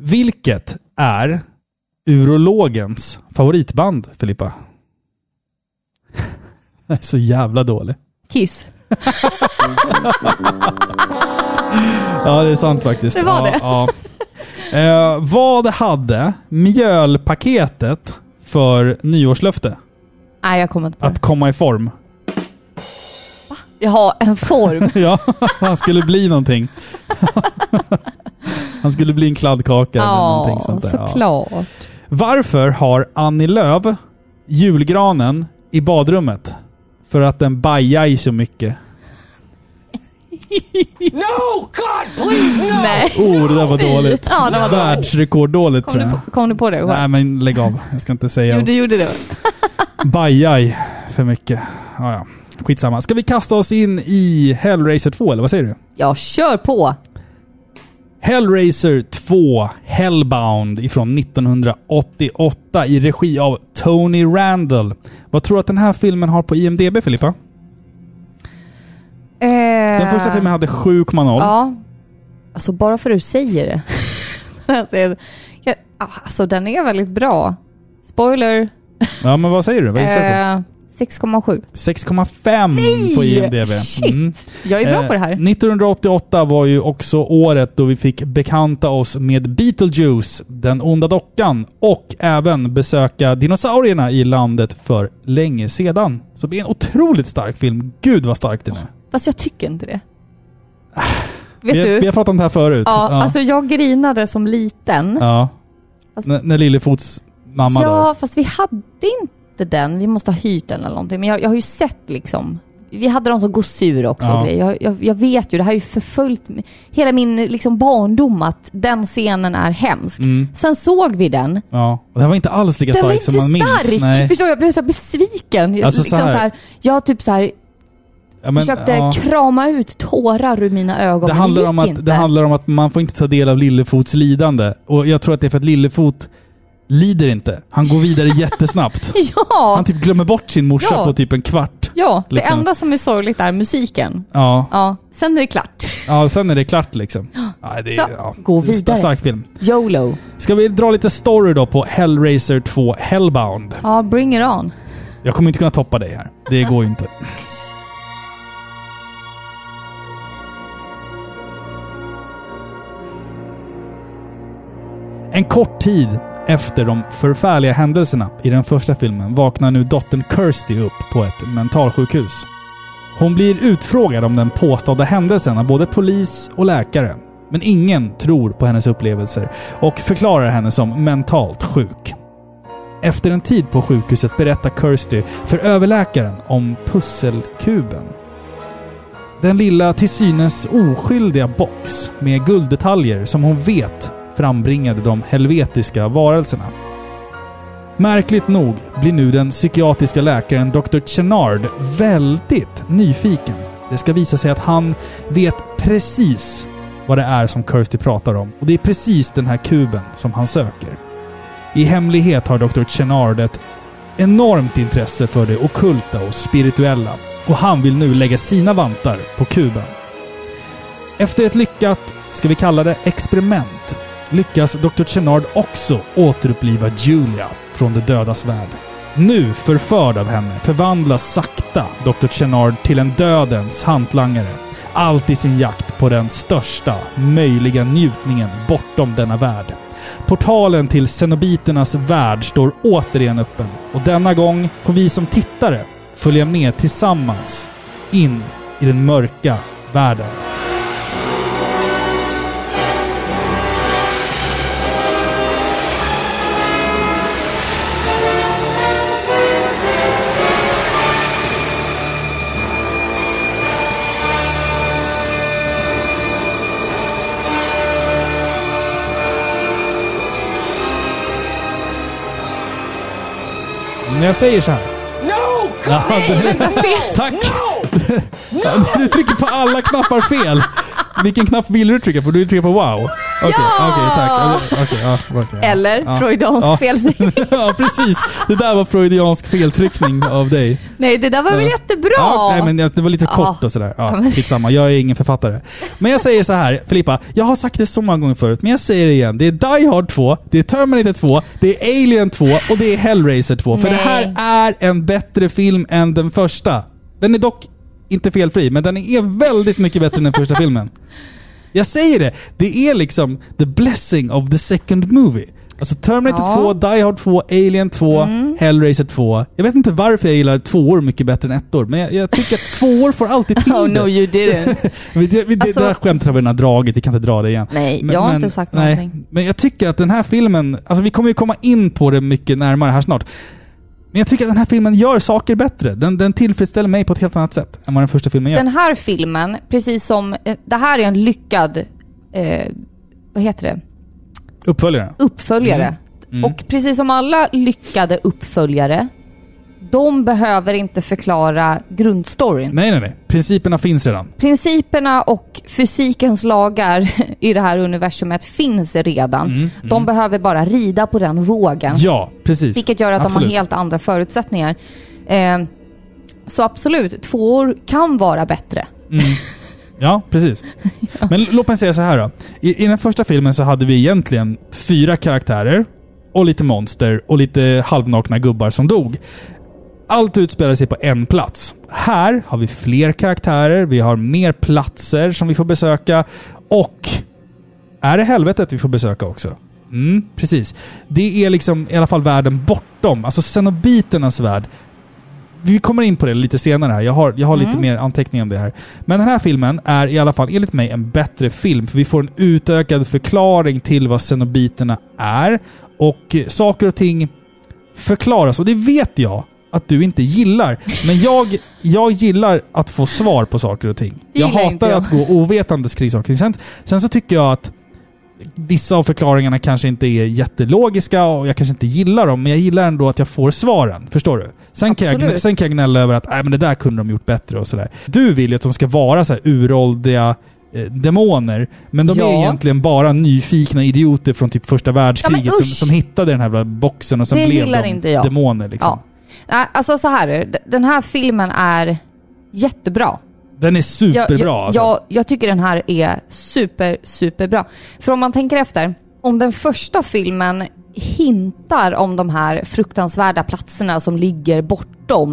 Vilket är urologens favoritband, Filippa? <laughs> Jag är så jävla dålig. Kiss. Ja, det är sant faktiskt. Det var ja, det. Ja. Eh, vad hade mjölpaketet för nyårslöfte? Nej, jag kommer inte på det. Att komma i form. Jaha, en form. <laughs> ja, han skulle bli någonting. <laughs> han skulle bli en kladdkaka eller någonting sånt där. Ja. såklart. Varför har Annie Lööf julgranen i badrummet? För att den bajar i så mycket. <laughs> No, God, please, no! Nej. Oh, det där var <laughs> dåligt. Ja, det var dåligt. Världsrekorddåligt Kom tror du, jag. på, kom du på det själv? Nej men lägg av. Jag ska inte säga Jo, du gjorde det. <laughs> bajaj för mycket. Ja, ja. Skitsamma. Ska vi kasta oss in i Hellraiser 2 eller vad säger du? Ja, kör på! Hellraiser 2 Hellbound ifrån 1988 i regi av Tony Randall. Vad tror du att den här filmen har på IMDB Filippa? Den första filmen hade 7,0. Eh, Ja. Alltså bara för att du säger det. <laughs> Alltså, alltså den är väldigt bra. Spoiler. Ja, men vad säger du? Vad gissar du på? Eh, 6,7. 6,5 på IMDB. Shit! Jag är bra Eh, på det här. 1988 var ju också året då vi fick bekanta oss med Beetlejuice, den onda dockan, och även besöka dinosaurierna i landet för länge sedan. Så det är en otroligt stark film. Gud vad stark den är. Fast jag tycker inte det. Vet vi, du? vi har pratat om det här förut. ja, alltså jag grinade som liten. Ja. Fast- när Lillefots mamma ja, dör. fast vi hade inte den. Vi måste ha hyrt den eller någonting. Men jag, jag har ju sett liksom. Vi hade de som gosedjur också. Ja. Jag, jag, jag vet ju, det här är ju förföljt hela min liksom, barndom att den scenen är hemsk. Mm. Sen såg vi den. Ja. Och den var inte alls lika Den var stark inte som man minns. stark! Nej. Förstår du? Jag blev så besviken. Alltså, liksom så här- så här, jag typ så här, Ja, men, försökte ja. krama ut tårar ur mina ögon, Det handlar, det om att, inte. det handlar om att man får inte ta del av Lillefots lidande. Och jag tror att det är för att Lillefot lider inte. Han går vidare <laughs> jättesnabbt. Ja! Han typ glömmer bort sin morsa Ja. på typ en kvart. Ja, det liksom. enda som är sorgligt är musiken. Ja, Ja, sen är det klart. ja sen är det klart liksom. <gasps> Ja, det är, Så, ja, gå det vidare. Stark film. YOLO. Ska vi dra lite story då på Hellraiser 2 Hellbound? Ja, bring it on. Jag kommer inte kunna toppa dig här. Det går ju inte. En kort tid efter de förfärliga händelserna i den första filmen vaknar nu dottern Kirsty upp på ett mentalsjukhus. Hon blir utfrågad om den påstådda händelsen av både polis och läkare. Men ingen tror på hennes upplevelser och förklarar henne som mentalt sjuk. Efter en tid på sjukhuset berättar Kirsty för överläkaren om pusselkuben. Den lilla till synes oskyldiga box med gulddetaljer som hon vet frambringade de helvetiska varelserna. Märkligt nog blir nu den psykiatriska läkaren Dr. Chenard väldigt nyfiken. Det ska visa sig att han vet precis vad det är som Kirsty pratar om. Och det är precis den här kuben som han söker. I hemlighet har Dr. Chenard ett enormt intresse för det okulta och spirituella. Och han vill nu lägga sina vantar på kuben. Efter ett lyckat, ska vi kalla det experiment, lyckas Dr. Chenard också återuppliva Julia från de dödas värld. Nu förförd av henne förvandlas sakta Dr. Chenard till en dödens hantlangare. Allt i sin jakt på den största möjliga njutningen bortom denna värld. Portalen till Cenobiternas värld står återigen öppen och denna gång får vi som tittare följa med tillsammans in i den mörka världen. Men jag säger så här. No! Ja, Nej, vänta, fel. <laughs> Tack! <laughs> Du trycker på alla knappar fel. Vilken knapp vill du trycka på? Du trycka på wow? Okej, Ja! okej, tack. Okej, ja, ja. Eller Ja. freudiansk Ja. felsägning. <laughs> ja, precis. Det där var freudiansk feltryckning av dig. Nej, det där var väl jättebra? Nej, men det var lite kort och sådär. Ja, skitsamma. Jag är ingen författare. Men jag säger så här, Filippa. Jag har sagt det så många gånger förut, men jag säger det igen. Det är Die Hard 2, det är Terminator 2, det är Alien 2 och det är Hellraiser 2. För det här är en bättre film än den första. Den är dock inte felfri, men den är väldigt mycket bättre än den första filmen. Jag säger det! Det är liksom the blessing of the second movie. Alltså Terminator Ja. 2, Die Hard 2, Alien 2, Mm. Hellraiser 2. Jag vet inte varför jag gillar tvåor mycket bättre än ettor, men jag, jag tycker att tvåor får alltid till <laughs> Oh no you didn't. <laughs> Det, det, Alltså- det där skämtet har vi redan dragit, vi kan inte dra det igen. Nej, Men- jag har men- inte sagt nej. någonting. Men jag tycker att den här filmen, alltså vi kommer ju komma in på det mycket närmare här snart. Men jag tycker att den här filmen gör saker bättre. Den, den tillfredsställer mig på ett helt annat sätt än vad den första filmen gör. Den här filmen, precis som... eh, Det här är en lyckad... Eh, vad heter det? Uppföljaren. Uppföljare. Mm. Mm. Och precis som alla lyckade uppföljare, de behöver inte förklara grundstoryn. Nej, nej, nej. Principerna finns redan. Principerna och fysikens lagar <laughs> i det här universumet finns redan. Mm, De behöver bara rida på den vågen. Ja, precis. Vilket gör att de Absolut. har helt andra förutsättningar. Eh, så absolut, två år kan vara bättre. Mm. <laughs> Ja, precis. Men l- låt mig säga så här då. I, I den första filmen så hade vi egentligen fyra karaktärer och lite monster och lite halvnakna gubbar som dog. Allt utspelar sig på en plats. Här har vi fler karaktärer, vi har mer platser som vi får besöka och är det helvetet vi får besöka också? Mm, precis. Det är liksom i alla fall världen bortom, alltså cenobiternas värld. Vi kommer in på det lite senare här. Jag har, jag har lite Mm. mer anteckningar om det här. Men den här filmen är i alla fall enligt mig en bättre film. För vi får en utökad förklaring till vad cenobiterna är. Och saker och ting förklaras. Och det vet jag att du inte gillar. Men jag, jag gillar att få svar på saker och ting. Jag hatar att gå ovetandes kring saker. Sen, sen så tycker jag att vissa av förklaringarna kanske inte är jättelogiska och jag kanske inte gillar dem, men jag gillar ändå att jag får svaren. Förstår du? Sen kan, jag, sen kan jag gnälla över att Nej, men det där kunde de gjort bättre och sådär. Du vill ju att de ska vara så här uråldriga eh, demoner, men de är Ja. egentligen bara nyfikna idioter från typ första världskriget Ja, som, som hittade den här boxen och sen Det blev de inte jag. demoner. Liksom. Ja. Nej, alltså så här är det. Den här filmen är jättebra. Den är superbra jag, jag, alltså. jag, jag tycker den här är super, superbra. För om man tänker efter, om den första filmen hintar om de här fruktansvärda platserna som ligger bortom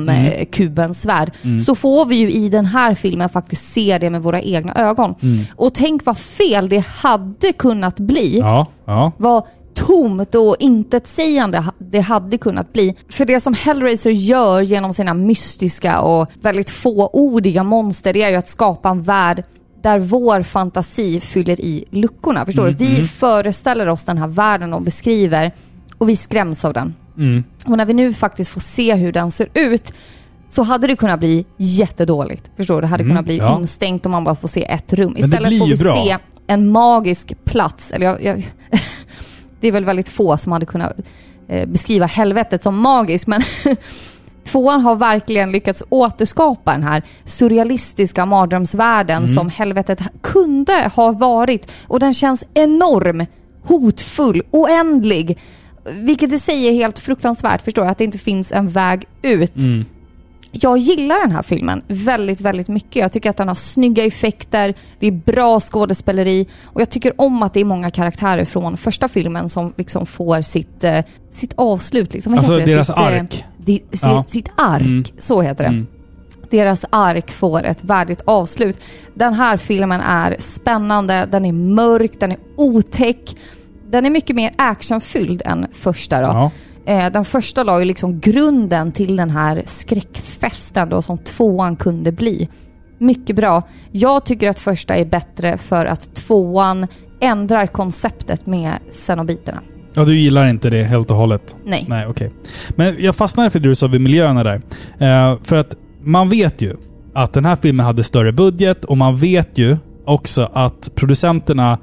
Mm. eh, kubens värld, Mm. så får vi ju i den här filmen faktiskt se det med våra egna ögon. Mm. Och tänk vad fel det hade kunnat bli Ja, ja. vad tomt och intetsägande det hade kunnat bli. För det som Hellraiser gör genom sina mystiska och väldigt fåordiga monster, det är ju att skapa en värld där vår fantasi fyller i luckorna. Förstår Mm, du? Vi mm. föreställer oss den här världen de beskriver och vi skräms av den. Mm. Och när vi nu faktiskt får se hur den ser ut så hade det kunnat bli jättedåligt. Förstår du? Det hade Mm, kunnat bli ja. instängt om man bara får se ett rum. Istället får vi bra. se en magisk plats. Eller jag, jag, <laughs> det är väl väldigt få som hade kunnat eh, beskriva helvetet som magiskt, men <laughs> tvåan har verkligen lyckats återskapa den här surrealistiska mardrömsvärlden Mm. som helvetet kunde ha varit. Och den känns enorm, hotfull, oändlig. Vilket i sig är helt fruktansvärt, förstår jag, att det inte finns en väg ut. Mm. Jag gillar den här filmen väldigt, väldigt mycket. Jag tycker att den har snygga effekter, det är bra skådespeleri och jag tycker om att det är många karaktärer från första filmen som liksom får sitt, eh, sitt avslut. Liksom. Vad Alltså heter det? deras sitt, eh, ark. di, sitt, Ja. sitt ark, Mm. så heter det. Mm. Deras ark får ett värdigt avslut. Den här filmen är spännande, den är mörk, den är otäck. Den är mycket mer actionfylld än första då. Ja. Eh, den första la ju liksom grunden till den här skräckfesten då som tvåan kunde bli. Mycket bra. Jag tycker att första är bättre för att tvåan ändrar konceptet med cenobiterna. Ja, du gillar inte det helt och hållet? Nej. Nej, okej. Men jag fastnade för det du sa vid miljöerna där. Eh, för att man vet ju att den här filmen hade större budget och man vet ju också att producenterna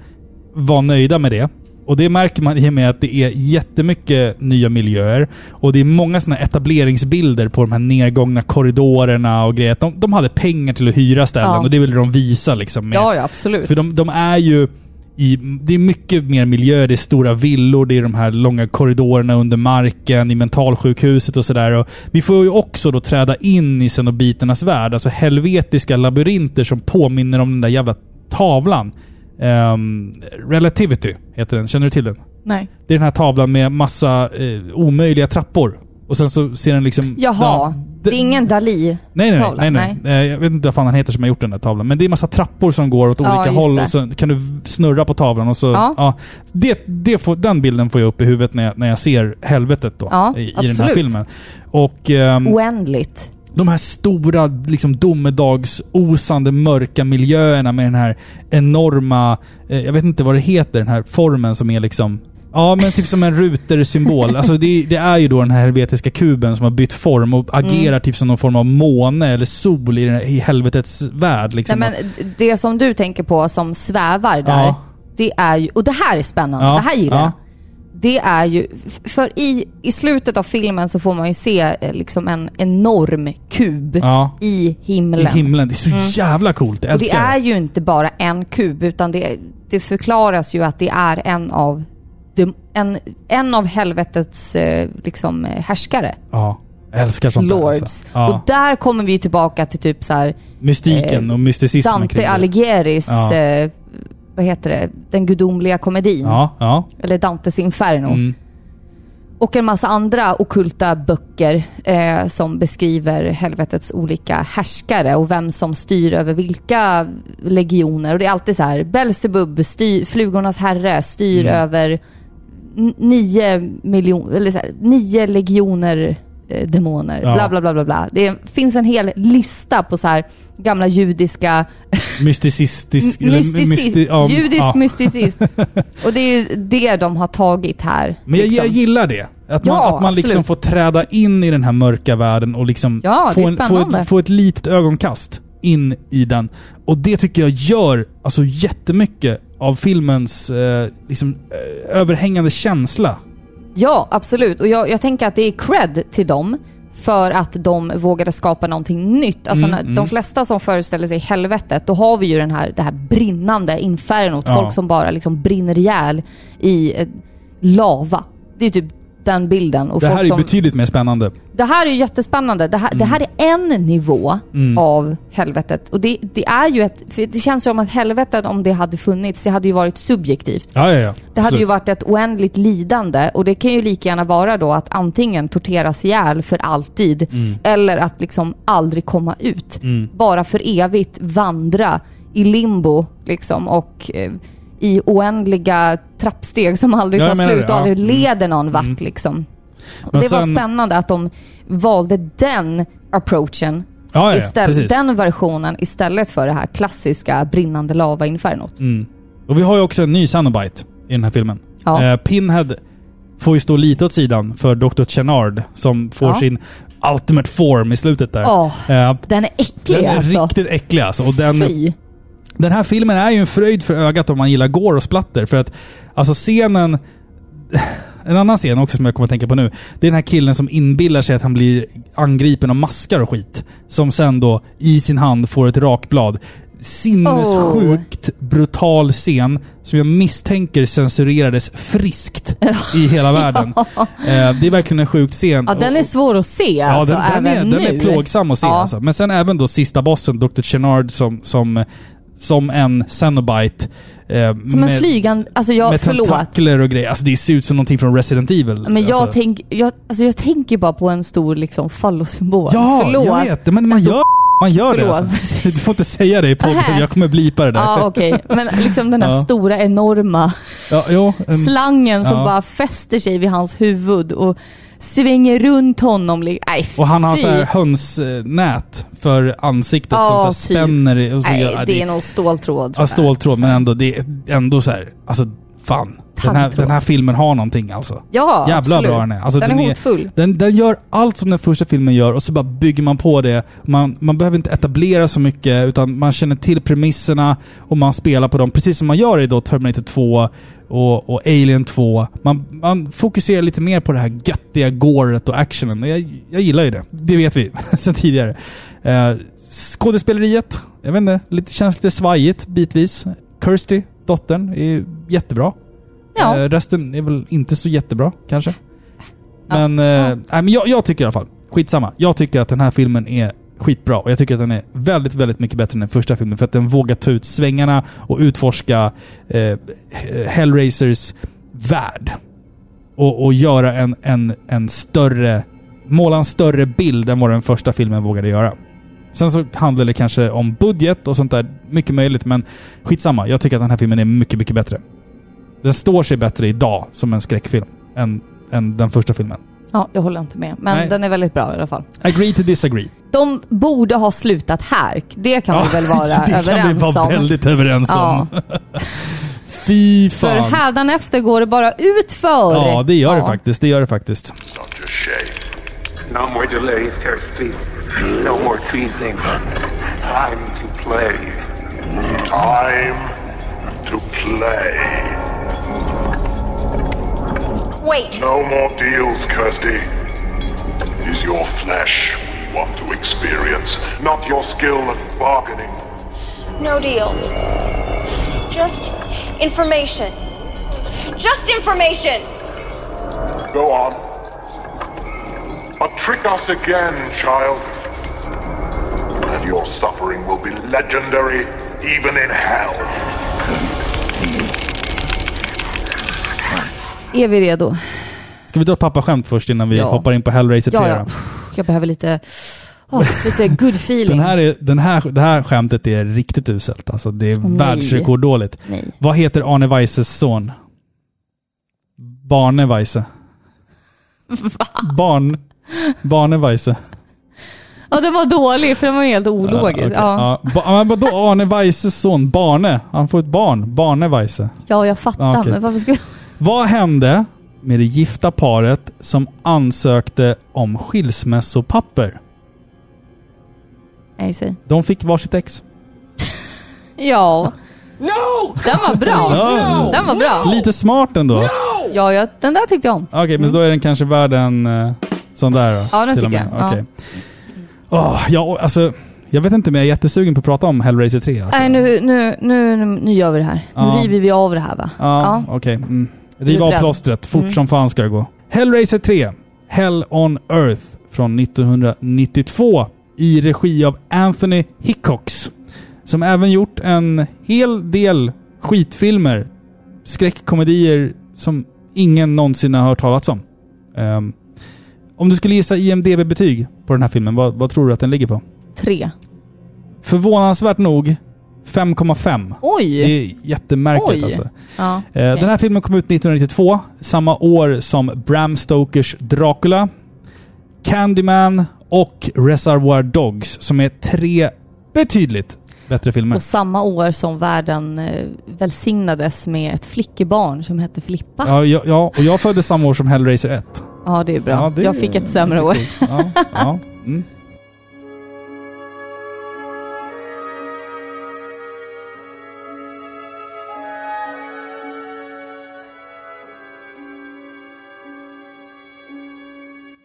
var nöjda med det. Och det märker man i och med att det är jättemycket nya miljöer. Och det är många sådana etableringsbilder på de här nedgångna korridorerna och grejer. De, de hade pengar till att hyra ställen Ja. och det ville de visa liksom. Med, Ja, ja, absolut. För de, de är ju i, det är mycket mer miljö, det är stora villor, det är de här långa korridorerna under marken, i mentalsjukhuset och sådär. Vi får ju också då träda in i cenobiternas värld, alltså helvetiska labyrinter som påminner om den där jävla tavlan. Ehm, Relativity heter den, känner du till den? Nej. Det är den här tavlan med massa eh, omöjliga trappor. Och sen så ser den liksom... Jaha, Ja, det är ingen Dali Nej, nej, nej, nej. nej. Eh, Jag vet inte vad fan han heter som har gjort den där tavlan. Men det är massa trappor som går åt Ja, olika just håll det. och så kan du snurra på tavlan och så... Ja. Ja. det, det får, den bilden får jag upp i huvudet när jag, när jag ser helvetet då. Ja, i, I den här filmen. Och... ehm, Oändligt. De här stora, liksom domedagsosande mörka miljöerna med den här enorma, eh, jag vet inte vad det heter, den här formen som är liksom Ja, men typ som en rutersymbol. Alltså det, det är ju då den här helvetiska kuben som har bytt form och agerar Mm. typ som någon form av måne eller sol i, här, i helvetets värld. Liksom. Nej, men det som du tänker på som svävar där, Ja. det är ju, och det här är spännande, Ja, det här gillar ja. jag. Det är ju, för i, i slutet av filmen så får man ju se eh, liksom en enorm kub Ja. i I himlen. himlen. Det är så Mm. jävla coolt. Jag Och det älskar är ju inte bara en kub, utan det, det förklaras ju att det är en av, en, en av helvetets eh, liksom, eh, härskare. Ja. Jag älskar sånt där. Lords. Alltså. Ja. Och där kommer vi tillbaka till typ så här Mystiken eh, och mysticismen Dante det. Alighiris, Ja. eh, vad heter det, Den gudomliga komedin. Ja, ja. Eller Dantes Inferno. Mm. Och en massa andra okulta böcker eh, som beskriver helvetets olika härskare och vem som styr över vilka legioner. Och det är alltid så här, Belzebub, styr, flugornas herre, styr Mm. över nio, miljon, eller så här, nio legioner demoner. Ja. Bla, bla, bla, bla, bla. Det finns en hel lista på så här gamla judiska <laughs> Mysticistisk... Mysticism. mysti- ja, Judisk ja. mysticism. <laughs> Och det är ju det de har tagit här. Men jag, liksom. jag gillar det. Att man, Ja, att man liksom absolut. får träda in i den här mörka världen och liksom få, en, få, ett, få ett litet ögonkast in i den. Och det tycker jag gör alltså jättemycket av filmens eh, liksom, eh, överhängande känsla. Ja, absolut. Och jag, jag tänker att det är cred till dem för att de vågade skapa någonting nytt. Alltså Mm, när, mm. de flesta som föreställer sig helvetet, då har vi ju den här, det här brinnande infernot. Ja. Folk som bara liksom brinner ihjäl i eh, lava. Det är typ den bilden. Och det här folk är som, betydligt mer spännande. Det här är jättespännande. Det här, det här är en nivå Mm. av helvetet. Och det, det är ju ett... Det känns som att helvetet, om det hade funnits, det hade ju varit subjektivt. Ja, ja, ja. Det hade ju Absolut. varit ett oändligt lidande och det kan ju lika gärna vara då att antingen torteras ihjäl för alltid Mm. eller att liksom aldrig komma ut. Mm. Bara för evigt vandra i limbo liksom och eh, i oändliga trappsteg som aldrig tar slut och aldrig Mm. leder någon vart Mm. liksom. Det var sen- spännande att de valde den approachen Ja, ja, istället, precis. den versionen istället för det här klassiska brinnande lava-infernot. Mm. Och vi har ju också en ny Cenobite i den här filmen. Ja. Eh, Pinhead får ju stå lite åt sidan för Dr. Chenard som får Ja. sin ultimate form i slutet där. Åh, Eh, den är äcklig den är alltså. riktigt äcklig alltså. Och den, Fy. Den här filmen är ju en fröjd för ögat om man gillar gore och splatter. För att alltså scenen... <sighs> En annan scen också som jag kommer att tänka på nu. Det är den här killen som inbillar sig att han blir angripen av maskar och skit. Som sen då i sin hand får ett rakblad. Sinnessjukt brutal scen som jag misstänker censurerades friskt <laughs> i hela världen. <laughs> Eh, det är verkligen en sjuk scen. Ja, den är svår att se Ja, alltså, den, den, är, även den är nu. plågsam att se Ja. alltså. Men sen även då sista bossen, Dr. Chenard som, som, som en Cenobite. Eh, Som en flygande... Alltså jag, med förlåt. tentakler och grejer. Alltså det ser ut som någonting från Resident Evil. Men jag, alltså. tänk, jag, alltså jag tänker bara på en stor liksom fallosymbol. Ja, förlåt. jag vet. Men man gör, man gör det alltså. <laughs> Du får inte säga det i podden. Jag kommer blipa det där. Ja, okej. Men liksom den här Ja. stora, enorma Ja, jo, en, slangen som ja. bara fäster sig vid hans huvud och svänger runt honom. Nej, och han har så här hönsnät för ansiktet Ja, som så här typ. spänner. Och så Nej, gör- det är nog ståltråd. Ja, ståltråd, men ändå, det är ändå så här, alltså fan. Den här, den här filmen har någonting alltså. Ja, Jävla absolut. bra den är. Alltså, den, är hotfull. Den, den gör allt som den första filmen gör och så bara bygger man på det. Man, man behöver inte etablera så mycket utan man känner till premisserna och man spelar på dem. Precis som man gör i då Terminator 2 och, och Alien 2. Man, man fokuserar lite mer på det här göttiga goret och actionen. Jag, jag gillar ju det. Det vet vi <laughs> sedan tidigare. Eh, skådespeleriet, jag vet inte, lite, känns lite svajigt bitvis. Kirsty, dottern, är jättebra. Ja. Eh, resten är väl inte så jättebra, kanske. Men, eh, nej, men jag, jag tycker i alla fall, skitsamma. Jag tycker att den här filmen är skitbra och jag tycker att den är väldigt, väldigt mycket bättre än den första filmen för att den vågar ta ut svängarna och utforska eh, Hellraisers värld. Och, och göra en, en, en större, måla en större bild än vad den första filmen vågade göra. Sen så handlar det kanske om budget och sånt där, mycket möjligt, men skitsamma. Jag tycker att den här filmen är mycket, mycket bättre. Den står sig bättre idag som en skräckfilm än, än den första filmen. Ja, jag håller inte med. Men Nej. den är väldigt bra i alla fall. Agree to disagree. De borde ha slutat här. Det kan vi väl vara <laughs> det kan överens vi vara om. väldigt överens Ja. om. <laughs> Fy För fan. hädanefter går det bara utför. Ja, det gör det Ja. faktiskt. Det gör det faktiskt. Such a shame. No more delays, Kirsty. No more teasing. Time to play. Time to play. Wait. No more deals, Kirsty. It is your flesh we want to experience, not your skill at bargaining. No deals. Just information. Just information. Go on. Trick us again, child. And your suffering will be legendary even in hell. Är vi redo? Ska vi dra pappaskämt först innan vi Ja. hoppar in på Hellraiser 3? Ja, ja. Jag behöver lite, åh, lite <laughs> good feeling. Den här är, den här, det här skämtet är riktigt uselt. Alltså, det är Nej. världsrekorddåligt. Nej. Vad heter Arne Weises son? Barne Weise. <laughs> Barn... Barne Weise. Ja, den var dålig för den var helt ologisk. okej. Ja, Ja. Ba, Arne Weises son? Barne? Han får ett barn. Barne Weise. ja, jag fattar. Ja, okej. Men varför ska. Vad hände med det gifta paret som ansökte om skilsmässopapper? De fick varsitt ex. Ja. No! Den var bra. Ja. Den var bra. Lite smart ändå. Ja, jag, den där tyckte jag om. Okej, men då är den kanske värd en uh, sån där då? Ja, den tycker jag. Ja. Okej. Åh, ja, alltså, jag vet inte men jag är jättesugen på att prata om Hellraiser 3. Alltså. Nej, nu, nu, nu, nu gör vi det här. Ja. Nu river vi av det här va? Ja, okej. Mm. Är Riv av plåstret. Fort Mm. som fan ska det gå. Hellraiser 3. Hell on Earth från 1992 i regi av Anthony Hickox. Som även gjort en hel del skitfilmer. Skräckkomedier som ingen någonsin har hört talas om. Ehm, om du skulle gissa IMDB-betyg på den här filmen, vad, vad tror du att den ligger på? Tre. Förvånansvärt nog 5,5. Oj! Det är jättemärkligt Oj. alltså. Ja, Eh, okej. Den här filmen kom ut 1992, samma år som Bram Stokers Dracula, Candyman och Reservoir Dogs, som är tre betydligt bättre filmer. Och samma år som världen eh, välsignades med ett flickebarn som hette Filippa. Ja, ja, ja, och jag föddes samma år som Hellraiser 1. Det är bra. Ja, det jag fick ett sämre år. Ja, ja. Mm.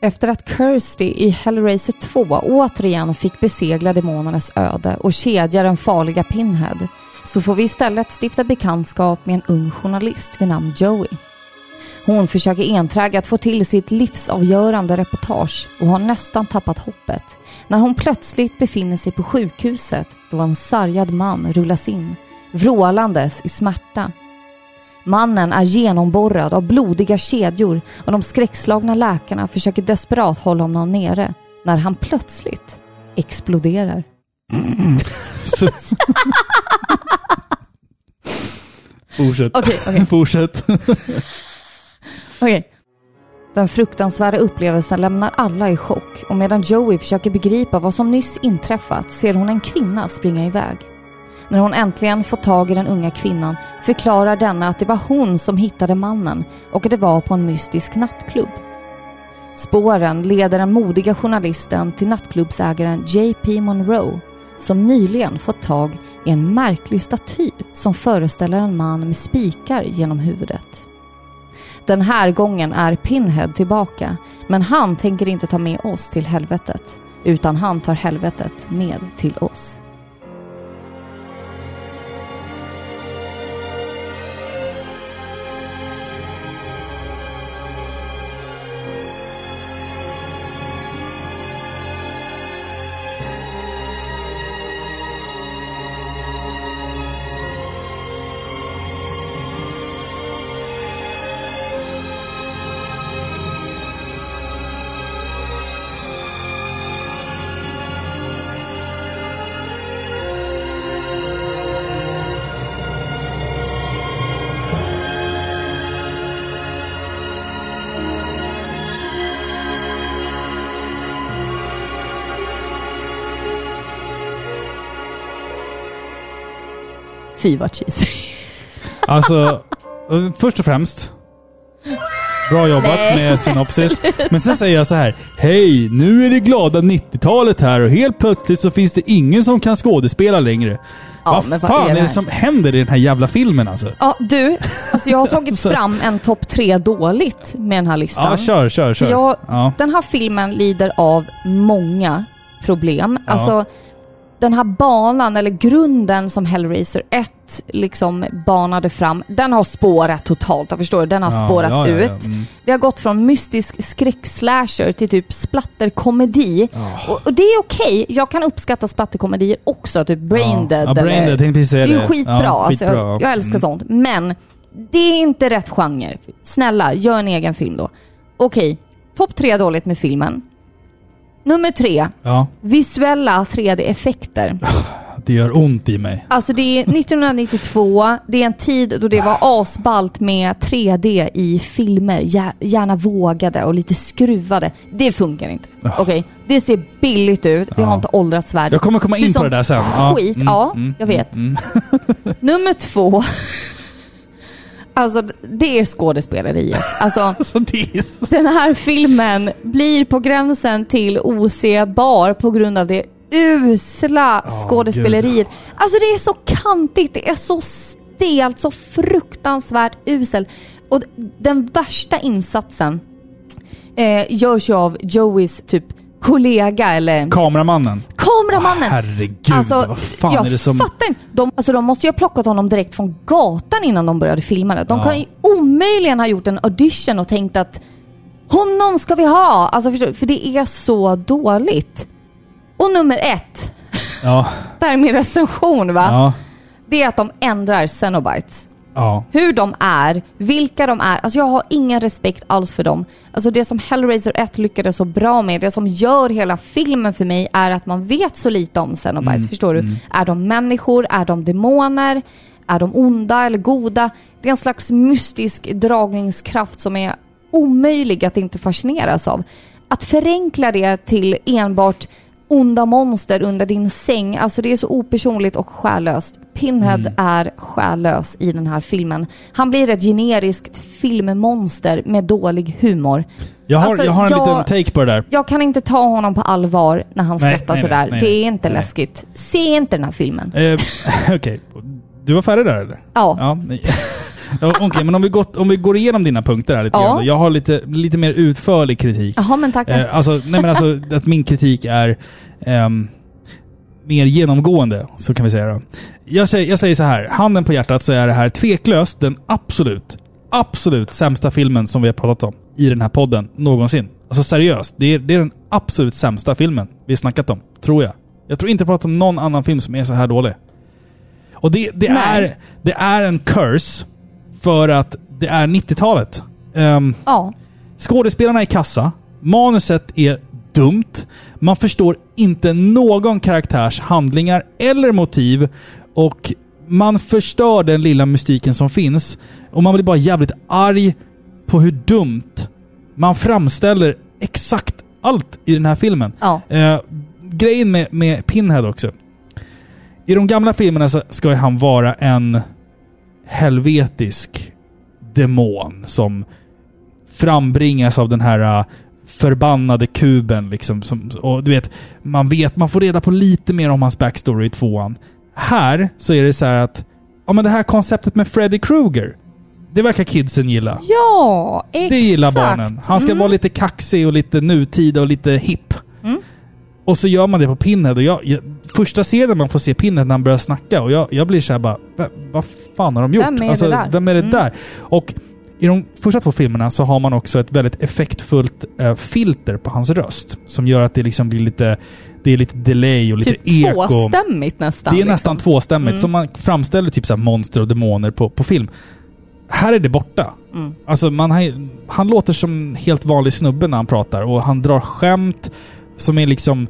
Efter att Kirsty i Hellraiser 2 återigen fick besegla demonernas öde och kedja den farliga Pinhead så får vi istället stifta bekantskap med en ung journalist vid namn Joey. Hon försöker enträget få till sitt livsavgörande reportage och har nästan tappat hoppet när hon plötsligt befinner sig på sjukhuset då en sargad man rullas in, vrålandes i smärta. Mannen är genomborrad av blodiga kedjor och de skräckslagna läkarna försöker desperat hålla honom nere när han plötsligt exploderar. <laughs> Fortsätt. Okej, okej. <laughs> Fortsätt. <laughs> Okej. Den fruktansvärda upplevelsen lämnar alla i chock och medan Joey försöker begripa vad som nyss inträffat ser hon en kvinna springa iväg. När hon äntligen får tag i den unga kvinnan förklarar denna att det var hon som hittade mannen och att det var på en mystisk nattklubb. Spåren leder den modiga journalisten till nattklubbsägaren J.P. Monroe som nyligen fått tag i en märklig staty som föreställer en man med spikar genom huvudet. Den här gången är Pinhead tillbaka, men han tänker inte ta med oss till helvetet, utan han tar helvetet med till oss. Fy vad cheesy. Alltså, eh, först och främst. Bra jobbat Nej, med synopsis. <laughs> sluta. Men sen säger jag så här. Hej, nu är det glada 90-talet här och helt plötsligt så finns det ingen som kan skådespela längre. Ja, vad men vad fan är är det det här? som händer i den här jävla filmen alltså? Ja, du. Alltså jag har tagit <laughs> fram en topp tre dåligt med den här listan. Ja, kör, kör, kör. Jag, Ja. Den här filmen lider av många problem. Ja. Alltså, den här banan, eller grunden som Hellraiser 1 liksom banade fram, den har spårat totalt. Jag förstår? Den har Ja, spårat ja, ja, ut. Mm. Det har gått från mystisk skräckslasher till typ splatterkomedi. Och, och det är okej. Jag kan uppskatta splatterkomedier också, typ Brain Dead. Ja, Brain eller- Dead, tänkte precis säga det är skitbra. Ja, alltså, skitbra. jag, jag älskar Mm. sånt. Men det är inte rätt genre. Snälla, gör en egen film då. Okej, topp tre dåligt med filmen. Nummer tre, Ja, visuella 3D-effekter. <laughs> det gör ont i mig. Alltså det är 1992, det är en tid då det var asballt med 3D i filmer. Gär- Gärna vågade och lite skruvade. Det funkar inte. Okej, det ser billigt ut, det har Ja. inte åldrats värdigt. Jag kommer komma in på det där sen. Ja, Skit, mm, ja, mm, jag vet. mm, <laughs> Nummer två. Alltså det är skådespeleriet. <laughs> Alltså, den här filmen blir på gränsen till osebar på grund av det usla skådespeleriet. Alltså det är så kantigt, det är så stelt, så fruktansvärt usel. Och den värsta insatsen eh, görs ju av Joeys typ kollega eller Kameramannen. kameramannen. Herregud, Alltså, vad fan jag är det som... fattar inte. De, alltså, de måste ju ha plockat honom direkt från gatan innan de började filma det. De Ja. kan ju omöjligen ha gjort en audition och tänkt att honom ska vi ha! Alltså, förstår, för det är så dåligt. Och nummer ett, Ja, <laughs> där är min recension va? ja, Det är att de ändrar Cenobites. Ja. Hur de är, vilka de är. Alltså jag har ingen respekt alls för dem. Alltså det som Hellraiser 1 lyckades så bra med, det som gör hela filmen för mig är att man vet så lite om Cenobites. Mm, Förstår du? mm. Är de människor? Är de demoner? Är de onda eller goda? Det är en slags mystisk dragningskraft som är omöjlig att inte fascineras av. Att förenkla det till enbart onda monster under din säng, alltså det är så opersonligt och själlöst. Pinhead Mm. är själlös i den här filmen. Han blir ett generiskt filmmonster med dålig humor. Jag har, Alltså, jag har en jag- liten take på det där. Jag kan inte ta honom på allvar när han Nej, skrattar nej, sådär. nej, nej, det är inte läskigt. Se inte den här filmen. Eh, <laughs> Okej, du var färdig där eller? Ja. Ja, <laughs> Okej, men om vi, gått, om vi går igenom dina punkter här lite Ja. grann. Jag har lite, lite mer utförlig kritik. Jaha, men tackar. Eh, alltså, nej men alltså <laughs> att min kritik är ehm, mer genomgående, så kan vi säga då. Jag säger, jag säger så här, handen på hjärtat så är det här tveklöst den absolut, absolut sämsta filmen som vi har pratat om i den här podden någonsin. Alltså seriöst, det är, det är den absolut sämsta filmen vi snackat om, tror jag. Jag tror inte jag pratat om någon annan film som är så här dålig. Och det, det, är, det är en curse för att det är 90-talet. Ehm, Ja. Skådespelarna är kassa. Manuset är dumt. Man förstår inte någon karaktärs handlingar eller motiv. Och man förstör den lilla mystiken som finns. Och man blir bara jävligt arg på hur dumt man framställer exakt allt i den här filmen. Ja. Eh, grejen med, med Pinhead också. I de gamla filmerna så ska han vara en helvetisk demon som frambringas av den här uh, förbannade kuben liksom. Som, och du vet, man vet, man får reda på lite mer om hans backstory i tvåan. Här så är det så här att, ja men det här konceptet med Freddy Krueger. Det verkar kidsen gilla. Ja, exakt. Det gillar barnen. Han ska Mm. vara lite kaxig och lite nutida och lite hipp. Mm. Och så gör man det på Pinhead. Och jag, jag, första scenen man får se Pinhead när han börjar snacka och jag, jag blir såhär bara, "Va- vad fan har de gjort? Vem är det där?" Vem är det Mm. där? Och i de första två filmerna så har man också ett väldigt effektfullt eh, filter på hans röst. Som gör att det liksom blir lite, det är lite delay och lite Typ eko. tvåstämmigt nästan. Det är liksom. nästan tvåstämmigt. Mm. Som man framställer typ så här monster och demoner på, på film. Här är det borta. Mm. Alltså man har, han låter som helt vanlig snubbe när han pratar och han drar skämt som är liksom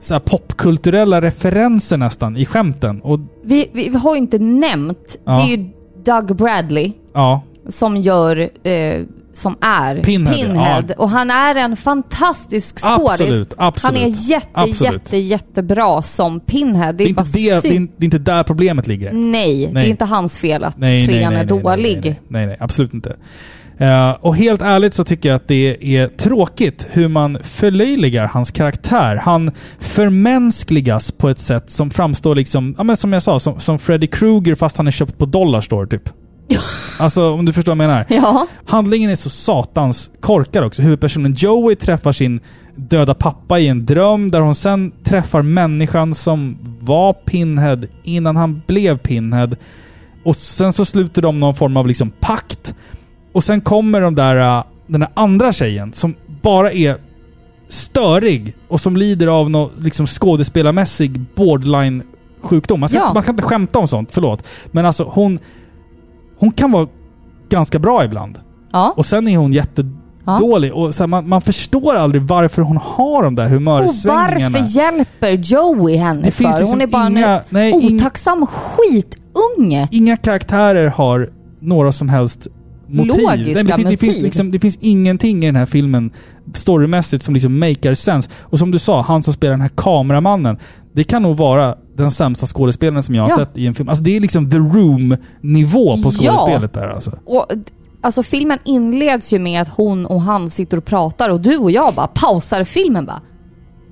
så popkulturella referenser nästan i skämten. Och Vi, vi, har ju inte nämnt, Ja. det är ju Doug Bradley ja, som gör, eh, som är Pinhead, ja. Och han är en fantastisk skådis. Absolut, absolut. Han är jätte, Absolut. jätte, jättebra som Pinhead. Det det är, är, inte bara det, det, är, det är inte där problemet ligger. Nej, det Nej. är inte hans fel att Nej, trean nej, är nej, dålig. Nej, nej, nej, nej, absolut inte. Eh, och helt ärligt så tycker jag att det är tråkigt hur man förlöjligar hans karaktär. Han förmänskligas på ett sätt som framstår liksom, ja men som jag sa, som, som Freddy Krueger fast han är köpt på Dollarstore typ. <laughs> alltså om du förstår vad jag menar. Ja. Handlingen är så satans korkad också. Huvudpersonen Joey träffar sin döda pappa i en dröm där hon sen träffar människan som var Pinhead innan han blev Pinhead. Och sen så sluter de någon form av liksom pakt. Och sen kommer de där, äh, den där andra tjejen som bara är störig och som lider av någon liksom skådespelarmässig borderline-sjukdom. Man ska, Ja. man ska inte skämta om sånt, förlåt. Men alltså hon... Hon kan vara ganska bra ibland. Ja. Och sen är hon jättedålig. Och så här, man, man förstår aldrig varför hon har de där Och humörsvängningarna. varför hjälper Joey henne Det finns för? liksom Hon är bara inga- en nej, ing- otacksam skitunge. Inga karaktärer har några som helst motiv. Logiska Nej, men det, det, finns motiv. liksom, det finns ingenting i den här filmen storymässigt som liksom makar sense. Och som du sa, han som spelar den här kameramannen. Det kan nog vara den sämsta skådespelaren som jag har Ja. sett i en film. Alltså det är liksom the room-nivå på Ja. skådespelet där alltså. Och, alltså filmen inleds ju med att hon och han sitter och pratar och du och jag bara pausar filmen bara.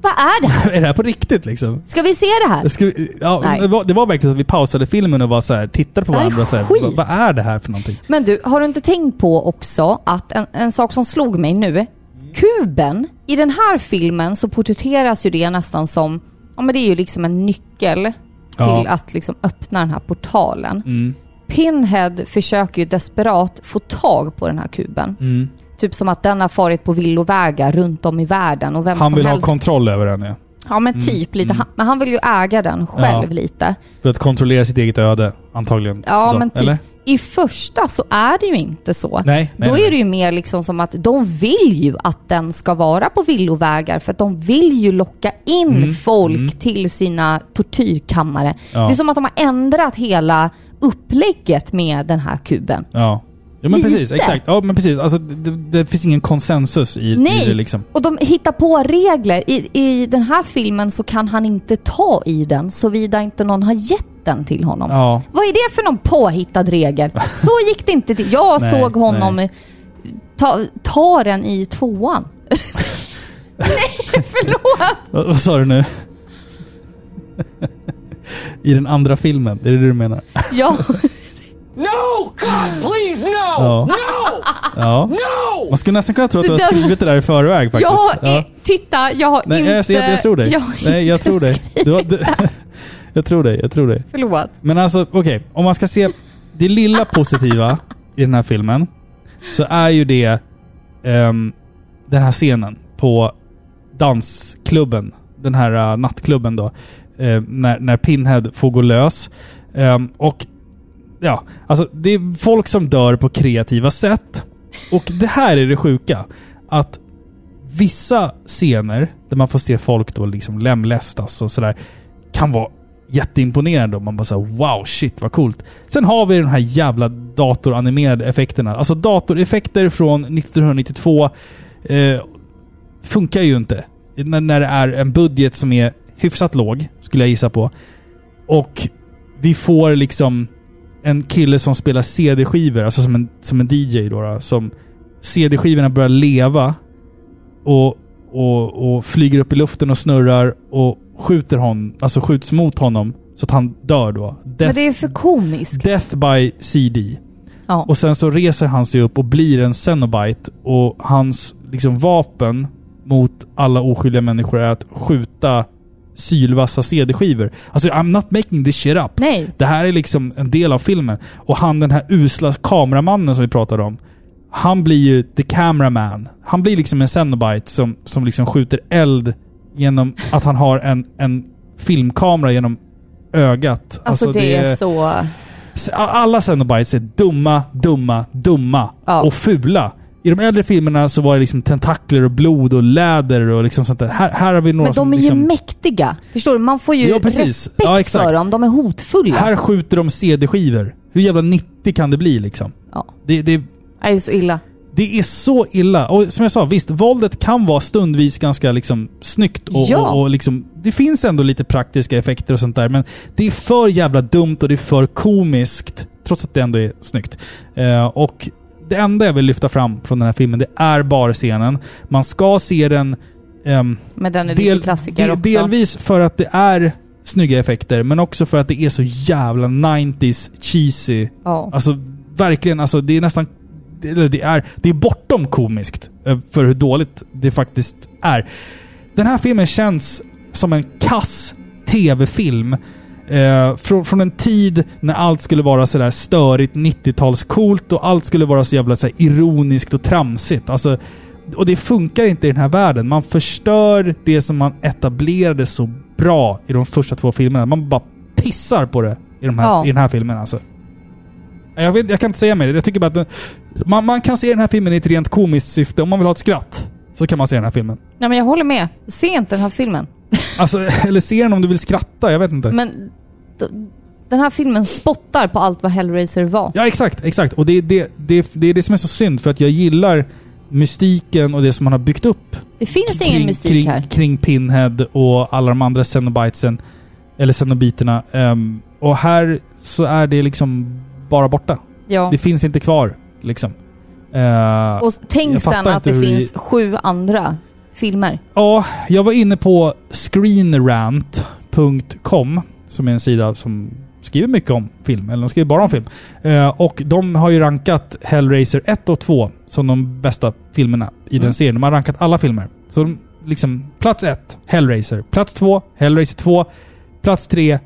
Vad är det här? <laughs> är det här på riktigt liksom? Ska vi se det här? Jag skulle, ja, Nej. det, var, det var verkligen så att vi pausade filmen och var så här, tittade på Det varandra och så här, skit. vad, vad är det här för någonting? Men du, har du inte tänkt på också att en, en sak som slog mig nu. Kuben, i den här filmen så porträtteras ju det nästan som, ja men det är ju liksom en nyckel Ja. till att liksom öppna den här portalen. Mm. Pinhead försöker ju desperat få tag på den här kuben. Mm. Typ som att den har farit på villovägar runt om i världen och vem Han som vill helst... ha kontroll över den ja. Ja men Mm, typ lite. mm. Han, men han vill ju äga den själv Ja. lite. För att kontrollera sitt eget öde, antagligen. Ja då, men typ. Eller? I första så är det ju inte så. Nej, nej, Då är det ju mer liksom som att de vill ju att den ska vara på villovägar för att de vill ju locka in Mm, folk mm. till sina tortyrkammare. Ja. Det är som att de har ändrat hela upplägget med den här kuben. Ja. Ja men precis, exakt. Ja men precis. Alltså, det, det finns ingen konsensus i, i Nej! det liksom. Och de hittar på regler. I, I den här filmen så kan han inte ta i den såvida inte någon har gett den till honom. Ja. Vad är det för någon påhittad regel? <laughs> Så gick det inte till. Jag Nej, såg honom nej. ta, ta den i tvåan. <laughs> nej, förlåt! Vad, vad sa du nu? <laughs> I den andra filmen, är det det du menar? Ja. No! God, please, no! Ja. No! Ja. No! Man skulle nästan kunna tro att du har skrivit det där i förväg faktiskt. Jag har, i- titta, jag har Nej, inte... jag, jag, jag tror dig. Jag har Nej, jag inte tror dig. Du, har- du, <laughs> jag tror dig, jag tror dig. Förlåt. Men alltså, okej. Om man ska se det lilla <laughs> positiva i den här filmen, så är ju det ehm, den här scenen på dansklubben. Den här uh, nattklubben då. eh, när, när Pinhead får gå lös. Ehm, och ja, alltså det är folk som dör på kreativa sätt. Och det här är det sjuka. Att vissa scener där man får se folk då liksom lemlästas och sådär kan vara jätteimponerande och man bara såhär wow, shit vad coolt. Sen har vi de här jävla datoranimerade effekterna. Alltså datoreffekter från 1992 eh, funkar ju inte. När, när det är en budget som är hyfsat låg, skulle jag gissa på. Och vi får liksom en kille som spelar CD-skivor, alltså som en, som en DJ då, då som CD-skivorna börjar leva och, och, och flyger upp i luften och snurrar och skjuter honom, alltså skjuts mot honom så att han dör då. Men Death, det är för komiskt. death by CD. Ja. Och sen så reser han sig upp och blir en Cenobite och hans liksom vapen mot alla oskyldiga människor är att skjuta sylvassa CD-skivor. Alltså I'm not making this shit up. Nej. Det här är liksom en del av filmen. Och han den här usla kameramannen som vi pratade om. Han blir ju the cameraman. Han blir liksom en Cenobite som, som liksom skjuter eld genom att han har en, en filmkamera genom ögat. Alltså, det, är så... Alla Cenobites är dumma, dumma, dumma Ja. och fula. I de äldre filmerna så var det liksom tentakler och blod och läder och liksom sånt där. Här, här har vi några Men de som är liksom... ju mäktiga. Förstår du? Man får ju Ja, respekt Ja, för dem. De är hotfulla. Här skjuter de CD-skivor. Hur jävla 90 kan det bli liksom? Ja. Det, det, Det är så illa. det är så illa. Och som jag sa, visst, våldet kan vara stundvis ganska liksom snyggt och, Ja. och, och liksom... Det finns ändå lite praktiska effekter och sånt där, men det är för jävla dumt och det är för komiskt. Trots att det ändå är snyggt. Eh, och det enda jag vill lyfta fram från den här filmen, det är barscenen. Man ska se den... ehm, Men den är del- lite klassiker del- också. Delvis för att det är snygga effekter, men också för att det är så jävla 90s cheesy. Ja. Alltså verkligen, alltså det är nästan... Det, det, är, det är bortom komiskt eh, för hur dåligt det faktiskt är. Den här filmen känns som en kass tv-film. Eh, från, från en tid när allt skulle vara sådär störigt 90-talscoolt och allt skulle vara så jävla så ironiskt och tramsigt. Alltså, och det funkar inte i den här världen. Man förstör det som man etablerade så bra i de första två filmerna. Man bara pissar på det i, de här, Ja. i den här filmen alltså. Jag, vet, jag kan inte säga mer. Jag tycker bara att den, man, man kan se den här filmen i ett rent komiskt syfte. Om man vill ha ett skratt så kan man se den här filmen. Ja, men jag håller med. Se inte den här filmen. Alltså, <laughs> eller se den om du vill skratta. Jag vet inte. Men den här filmen spottar på allt vad Hellraiser var. Ja, exakt. Exakt. Och det, är det, det, det är det som är så synd. För att jag gillar mystiken och det som man har byggt upp Det finns ingen kring, musik kring, här. kring Pinhead och alla de andra Cenobitesen. Eller Cenobiterna. Ehm, och här så är det liksom bara borta. Ja. Det finns inte kvar. Liksom. Eh, Och tänk sen att det finns sju andra filmer. Ja, jag var inne på screenrant.com som är en sida som skriver mycket om film, eller de skriver bara om film. Eh, och de har ju rankat Hellraiser 1 och 2 som de bästa filmerna i den Mm. serien. De har rankat alla filmer. Så de, liksom, plats 1, Hellraiser. Plats 2, Hellraiser 2. Plats 3,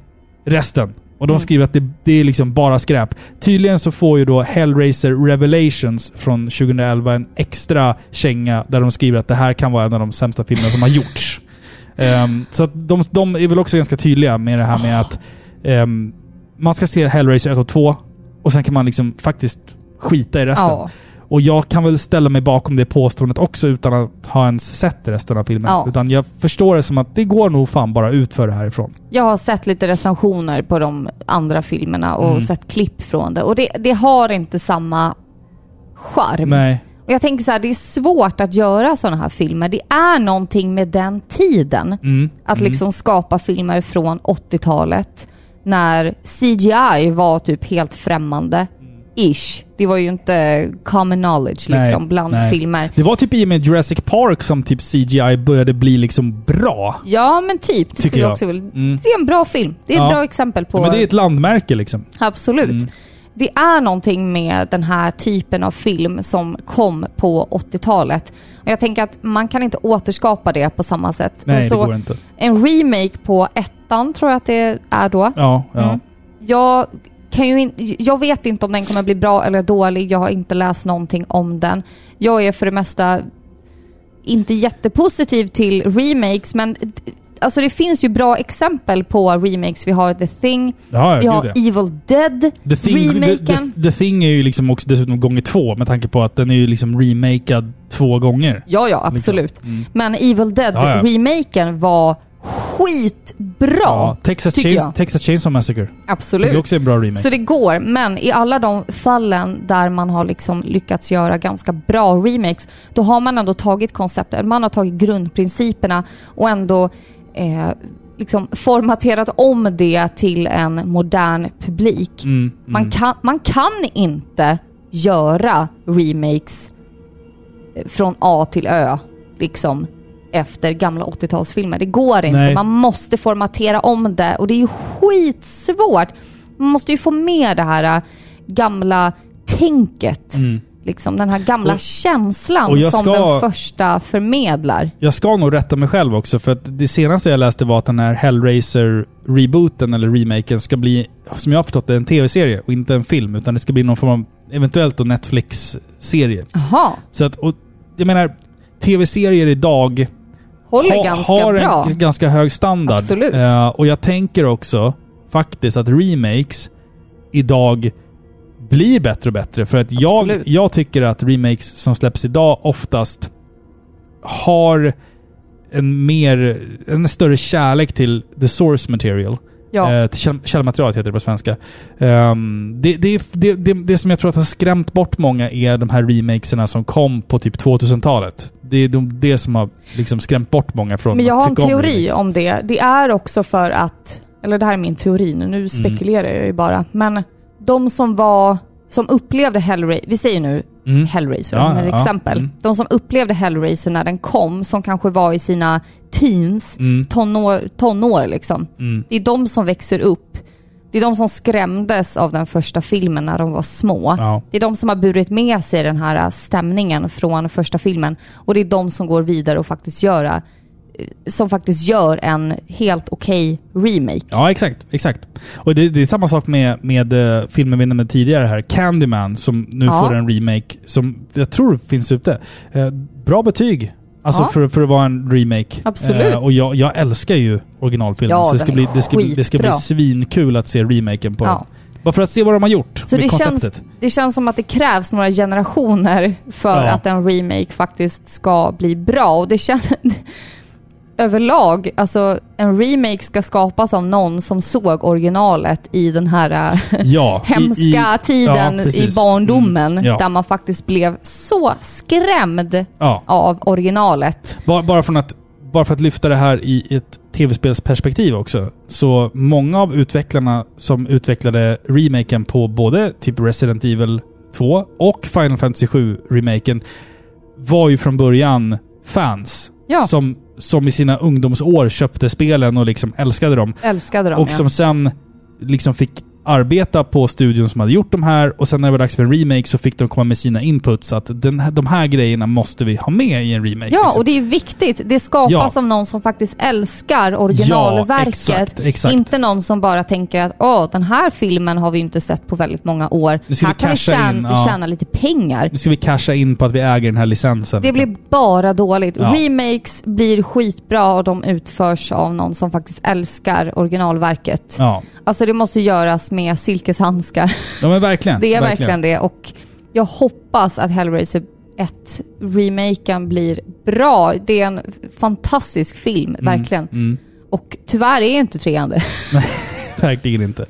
resten. Och de Mm. skriver att det, det är liksom bara skräp. Tydligen så får ju då Hellraiser Revelations från 2011 en extra känga där de skriver att det här kan vara en av de sämsta filmerna som har gjorts. <laughs> Ehm, så att de, de är väl också ganska tydliga med det här med att ehm, man ska se Hellraiser 1 och 2 och sen kan man liksom faktiskt skita i resten. Ja. Och jag kan väl ställa mig bakom det påståendet också utan att ha ens sett resten av filmen. Ja. Utan jag förstår det som att det går nog fan bara ut för det härifrån. Jag har sett lite recensioner på de andra filmerna och Mm. sett klipp från det. Och det, det har inte samma charm. Nej. Och jag tänker så här, det är svårt att göra sådana här filmer. Det är någonting med den tiden. Mm. Att Mm. liksom skapa filmer från 80-talet. När CGI var typ helt främmande. Ish. Det var ju inte common knowledge liksom bland nej. filmer. Det var typ i och med Jurassic Park som typ CGI började bli liksom bra. Ja men typ. Det Tycker skulle jag också vilja. Mm. Det är en bra film. Det är ett Ja. bra exempel på... Ja, men det är ett landmärke liksom. Absolut. Mm. Det är någonting med den här typen av film som kom på 80-talet. Och jag tänker att man kan inte återskapa det på samma sätt. Nej, Och det så går inte. En remake på ettan tror jag att det är då. Ja, ja. Mm. Jag, kan ju in, jag vet inte om den kommer bli bra eller dålig. Jag har inte läst någonting om den. Jag är för det mesta inte jättepositiv till remakes, men alltså det finns ju bra exempel på remakes. Vi har The Thing, Ja, vi har ja. Evil Dead, The thing, the, remaken. the, the thing är ju liksom också dessutom gånger två med tanke på att den är ju liksom remakad två gånger. Ja, ja, absolut. Liksom. Mm. Men Evil Ja, ja. Dead-remaken var skitbra, Ja, Texas, Chains, jag. Texas Chainsaw Massacre. Absolut. Tycker jag också är en bra remake. Så det går, men i alla de fallen där man har liksom lyckats göra ganska bra remakes, då har man ändå tagit konceptet, man har tagit grundprinciperna och ändå eh, liksom formaterat om det till en modern publik. Mm, Man, mm. kan, man kan inte göra remakes eh, från A till Ö, liksom efter gamla 80-talsfilmer. Det går inte. Nej. Man måste formatera om det och det är ju skitsvårt. Man måste ju få med det här äh, gamla tänket. Mm. Liksom den här gamla Och- känslan och som ska- den första förmedlar. Jag ska nog rätta mig själv också, för att det senaste jag läste var att den här Hellraiser-rebooten, eller remaken, ska bli, som jag har förstått det, en tv-serie och inte en film. Utan det ska bli någon form av, eventuellt Netflix-serie. Jaha, Så att, och jag menar, tv-serier idag håller ha- ganska har en bra. g- ganska hög standard. Absolut. Eh, och jag tänker också faktiskt att remakes idag blir bättre och bättre. För att jag, jag tycker att remakes som släpps idag oftast har en mer, en större kärlek till the source material. Ja. Eh, käll, källmaterialet heter det på svenska. Ehm, det, det, det, det, det som jag tror att har skrämt bort många är de här remakesarna som kom på typ 2000-talet. Det är de, det som har liksom skrämt bort många från Men jag har en tycka om teori remakes. om det. Det är också för att, eller det här är min teori nu, nu spekulerar jag ju bara. Men de som var, som upplevde Hellraiser, vi säger nu Mm. Hellraiser Ja, som ett ja, exempel. mm. De som upplevde Hellraiser när den kom, som kanske var i sina teens, Mm. tonår, tonår liksom. Mm. Det är de som växer upp. Det är de som skrämdes av den första filmen när de var små. Ja. Det är de som har burit med sig den här äh, stämningen från första filmen. Och det är de som går vidare och faktiskt göra, eh, som faktiskt gör en helt okej remake. Ja, exakt. exakt. Och det, det är samma sak med, med uh, filmen vi nämnde tidigare här, Candyman, som nu Ja. får en remake som jag tror finns ute. Eh, bra betyg. Alltså Ja. för, för att vara en remake. Absolut. Eh, och jag, jag älskar ju originalfilmen. Ja, så det ska, bli, det, ska, det ska bli svinkul att se remaken på Ja. den. Bara för att se vad de har gjort Så med det konceptet. känns, det känns som att det krävs några generationer för Ja. att en remake faktiskt ska bli bra. Och det känns... <laughs> Överlag, alltså en remake ska skapas av någon som såg originalet i den här äh, Ja, i- <laughs> hemska i- tiden ja, i barndomen. Mm, ja. Där man faktiskt blev så skrämd av originalet. Bara, bara, från att, bara för att lyfta det här i ett tv-spelsperspektiv också. Så många av utvecklarna som utvecklade remaken på både typ Resident Evil 2 och Final Fantasy 7-remaken var ju från början fans. Som, som i sina ungdomsår köpte spelen och liksom älskade dem. Älskade dem Och ja. som sen liksom fick arbeta på studion som hade gjort de här och sen när det var dags för en remake så fick de komma med sina inputs att den de här grejerna måste vi ha med i en remake. Ja, liksom. och det är viktigt. Det skapas Ja. av någon som faktiskt älskar originalverket. exakt, exakt. Inte någon som bara tänker att åh, den här filmen har vi inte sett på väldigt många år. Här vi kan vi tjäna, in, ja. tjäna lite pengar. Nu ska vi casha in på att vi äger den här licensen. Det blir bara dåligt. Ja. Remakes blir skitbra och de utförs av någon som faktiskt älskar originalverket. Ja. Alltså det måste göras med silkeshandskar. ja, men verkligen. Det är verkligen det och jag hoppas att Hellraiser 1 remaken blir bra. Det är en fantastisk film, verkligen. Mm. Och tyvärr är inte trean det. <laughs> Verkligen inte.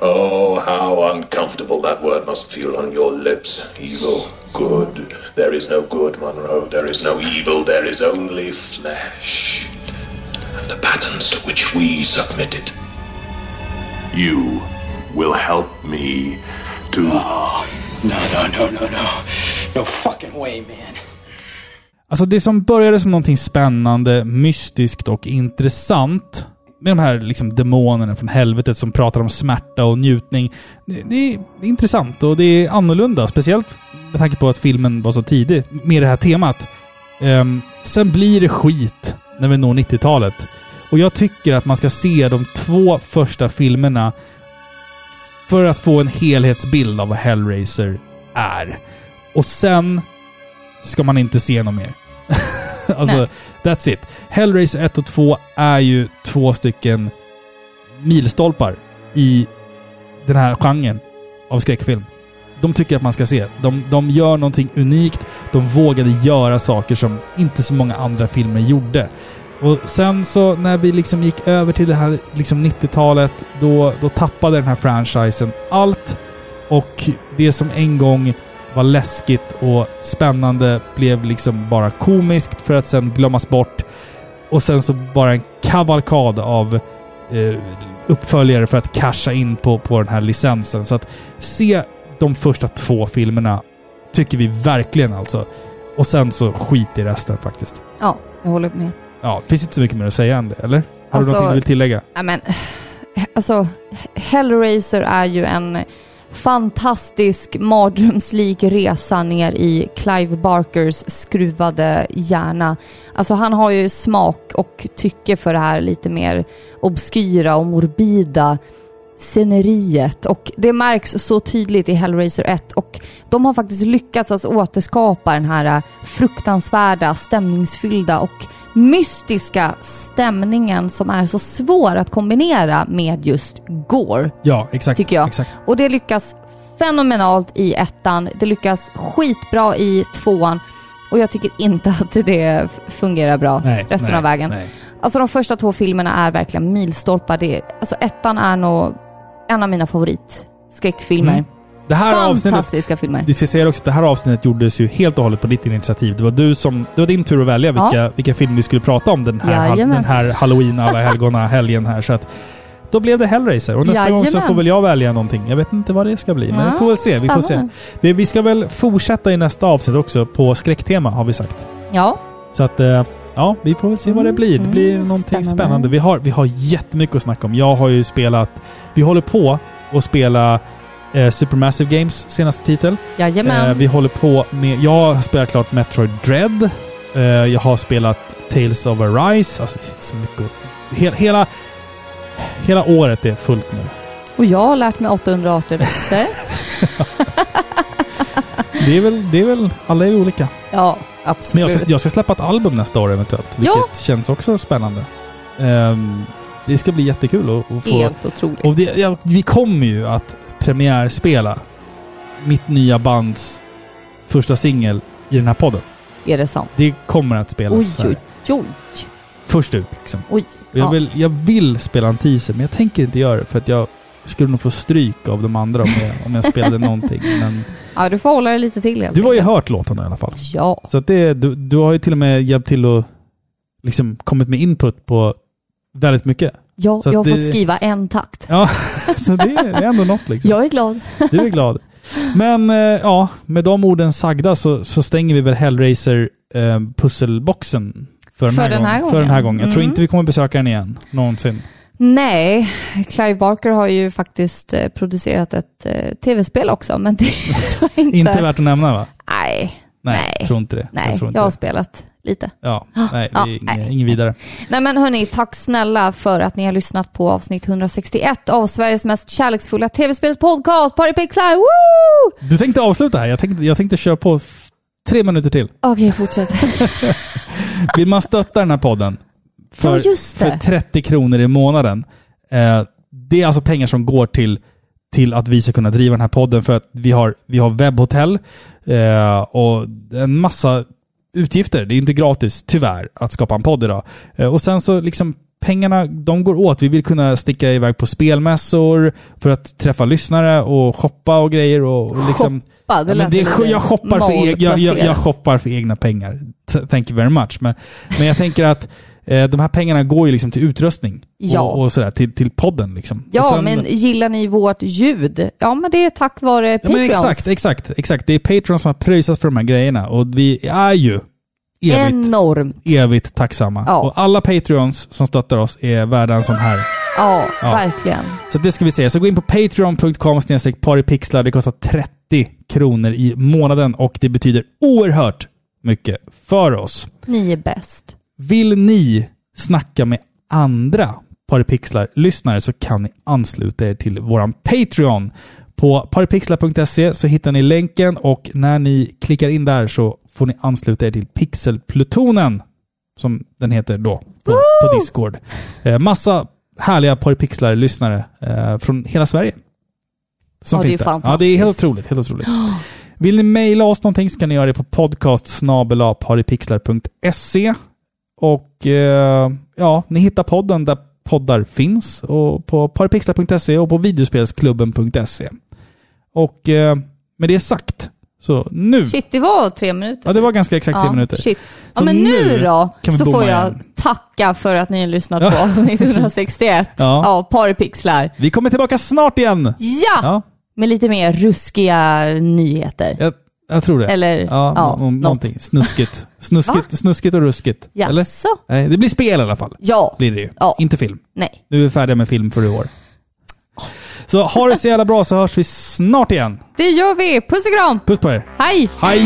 Oh, how uncomfortable that word must feel on your lips. Evil, good. There is no good, Monroe. There is no evil. There is only flesh. And the patterns to which we submitted. You will help me to. No, no, no, no, no. No fucking way, man. Alltså det som började som någonting spännande, mystiskt och intressant med de här liksom demonerna från helvetet som pratar om smärta och njutning. Det, det är intressant och det är annorlunda. Speciellt med tanke på att filmen var så tidig med det här temat. Ehm, sen blir det skit när vi når 90-talet. Och jag tycker att man ska se de två första filmerna för att få en helhetsbild av vad Hellraiser är. Och sen ska man inte se något mer. <laughs> alltså, Nej. that's it. Hellraiser 1 och 2 är ju två stycken milstolpar i den här genren av skräckfilm. De tycker att man ska se. De, de gör någonting unikt. De vågade göra saker som inte så många andra filmer gjorde. Och sen så när vi liksom gick över till det här liksom 90-talet, då, då tappade den här franchisen allt. Och det som en gång var läskigt och spännande blev liksom bara komiskt för att sen glömmas bort. Och sen så bara en kavalkad av eh, uppföljare för att casha in på, på den här licensen. Så att se de första två filmerna tycker vi verkligen alltså. Och sen så skit i resten faktiskt. Ja, jag håller med. Ja, finns inte så mycket mer att säga än det, eller? Har Alltså- du någonting du vill tillägga? Ja, men, <sighs> alltså, Hellraiser är ju en fantastisk mardrömslik resa ner i Clive Barkers skruvade hjärna. Alltså han har ju smak och tycke för det här lite mer obskyra och morbida sceneriet och det märks så tydligt i Hellraiser 1 och de har faktiskt lyckats att återskapa den här fruktansvärda, stämningsfyllda och mystiska stämningen som är så svår att kombinera med just gore. Ja, exakt. Tycker jag. Exakt. Och det lyckas fenomenalt i ettan, det lyckas skitbra i tvåan och jag tycker inte att det fungerar bra Nej, resten nej, av vägen. nej. Alltså de första två filmerna är verkligen milstolpar. Det, alltså ettan är nog en av mina favoritskräckfilmer. Mm. Det här avsnittet, Fantastiska filmer. vi ska säga också att det här avsnittet gjordes ju helt och hållet på ditt initiativ. Det var du som... Det var din tur att välja Ja. vilka, vilka filmer vi skulle prata om den här, Jajamän. den här halloween, alla helgona helgen här. Så att då blev det Hellraiser. Och nästa gång så Jajamän. får väl jag välja någonting. Jag vet inte vad det ska bli, men Ja, vi får väl se. Vi får se. Vi, vi ska väl fortsätta i nästa avsnitt också på skräcktema, har vi sagt. Ja, Så att, eh, ja, vi får väl se vad det blir. Det blir mm, någonting spännande. spännande. Vi, har, vi har jättemycket att snacka om. Jag har ju spelat... Vi håller på att spela eh, Supermassive Games senaste titel. jajamän. Eh, vi håller på med... Jag har spelat klart Metroid Dread. Eh, jag har spelat Tales of Arise. Alltså, så mycket. att- Hela, hela, året är fullt nu. Och jag har lärt mig 818 växter. <laughs> <laughs> Det är väl... Det är väl alla är olika. ja, Men absolut. jag ska, jag ska släppa ett album nästa år eventuellt. Vilket Ja. känns också spännande. Ehm, det ska bli jättekul att, att få... Helt otroligt. Och det, ja, vi kommer ju att premiärspela mitt nya bands första singel i den här podden. Är det sant? Det kommer att spelas Oj, här. oj, oj. först ut. Liksom. Oj. Jag, Ja. vill, jag vill spela en teaser, men jag tänker inte göra det för att jag skulle nog få stryk av de andra om jag, om jag spelade <laughs> någonting. Men Ja, du får hålla dig lite till du har ju hört låtarna i alla fall. Ja. Så att det, du, du har ju till och med hjälpt till och liksom kommit med input på väldigt mycket. Ja, Så jag har det- fått skriva en takt. Ja, <laughs> så det, det är ändå något liksom. Jag är glad. <laughs> Du är glad. Men eh, ja, med de orden sagda så, så stänger vi väl Hellraiser eh, pusselboxen för den, För här, den här gången. För den här gången. Jag tror Mm. inte vi kommer besöka den igen, någonsin. Nej, Clive Barker har ju faktiskt eh, producerat ett eh, tv-spel också, men det <laughs> jag inte... Inte värt att nämna va? Nej, Nej, Nej. jag tror inte det. nej, jag jag, har det. spelat lite. Ja, nej, det Ja, är inget, nej. inget vidare. Nej men hörni, tack snälla för att ni har lyssnat på avsnitt 161 av Sveriges mest kärleksfulla tv-spelspodcast, Partypixlar! Woo! Du tänkte avsluta här. Jag tänkte, jag tänkte köra på tre minuter till. Okej, fortsätt. <laughs> <laughs> Vill man stötta den här podden för, Ja, just det. för 30 kronor i månaden. Eh, det är alltså pengar som går till, till att vi ska kunna driva den här podden för att vi har, vi har webbhotell eh, och en massa utgifter. Det är inte gratis, tyvärr, att skapa en podd idag. Eh, och sen så liksom pengarna, de går åt. Vi vill kunna sticka iväg på spelmässor för att träffa lyssnare och shoppa och grejer. Och, och liksom, Shoppa, det Ja, det är, jag, shoppar för eg, jag, jag, jag shoppar för egna pengar. Thank you very much. Men, men jag tänker att de här pengarna går ju liksom till utrustning. Ja. Och, och sådär, till, till podden liksom. Ja, sen- men gillar ni vårt ljud? Ja, men det är tack vare Ja, men Patreons. exakt, exakt, exakt. Det är Patreon som har pröjsat för de här grejerna. Och vi är ju evigt, Enormt. evigt tacksamma. Ja. Och alla Patreons som stöttar oss är värda en sån här. Ja, Ja. verkligen. Så det ska vi se. Så gå in på patreon.com paripixlar. Det kostar 30 kronor i månaden och det betyder oerhört mycket för oss. Ni är bäst. Vill ni snacka med andra Paripixlar-lyssnare så kan ni ansluta er till våran Patreon. På paripixlar.se så hittar ni länken och när ni klickar in där så får ni ansluta er till Pixelplutonen, som den heter då på, på Discord. Eh, massa härliga Paripixlar-lyssnare eh, från hela Sverige. Som Ja, det finns är där. Ja, det är helt otroligt. Helt otroligt. <gasps> Vill ni mejla oss någonting så kan ni göra det på podcast paripixlar.se och eh, ja, ni hittar podden där poddar finns och på paripixlar.se och på videospelsklubben.se. Och eh, med det sagt Så nu. Shit, det var tre minuter. Ja, det var ganska exakt tre Ja, minuter. Shit. Ja, Så men nu då så får jag igen. tacka för att ni har lyssnat på Ja. avsnitt 161 <laughs> Ja. av Paripixlar. Vi kommer tillbaka snart igen. Ja! Ja. Med lite mer ruskiga nyheter. Jag, jag tror det. Eller, ja, ja, nå- någonting. Snuskigt. Snuskigt, snuskigt och ruskigt. Jaså? Eller? Nej, det blir spel i alla fall. Ja. Blir det ju. Ja. Inte film. Nej. Nu är vi färdiga med film för i år. Så ha det så jävla bra så hörs vi snart igen. Det gör vi. Puss och kram! Puss på er. Hej! Hej!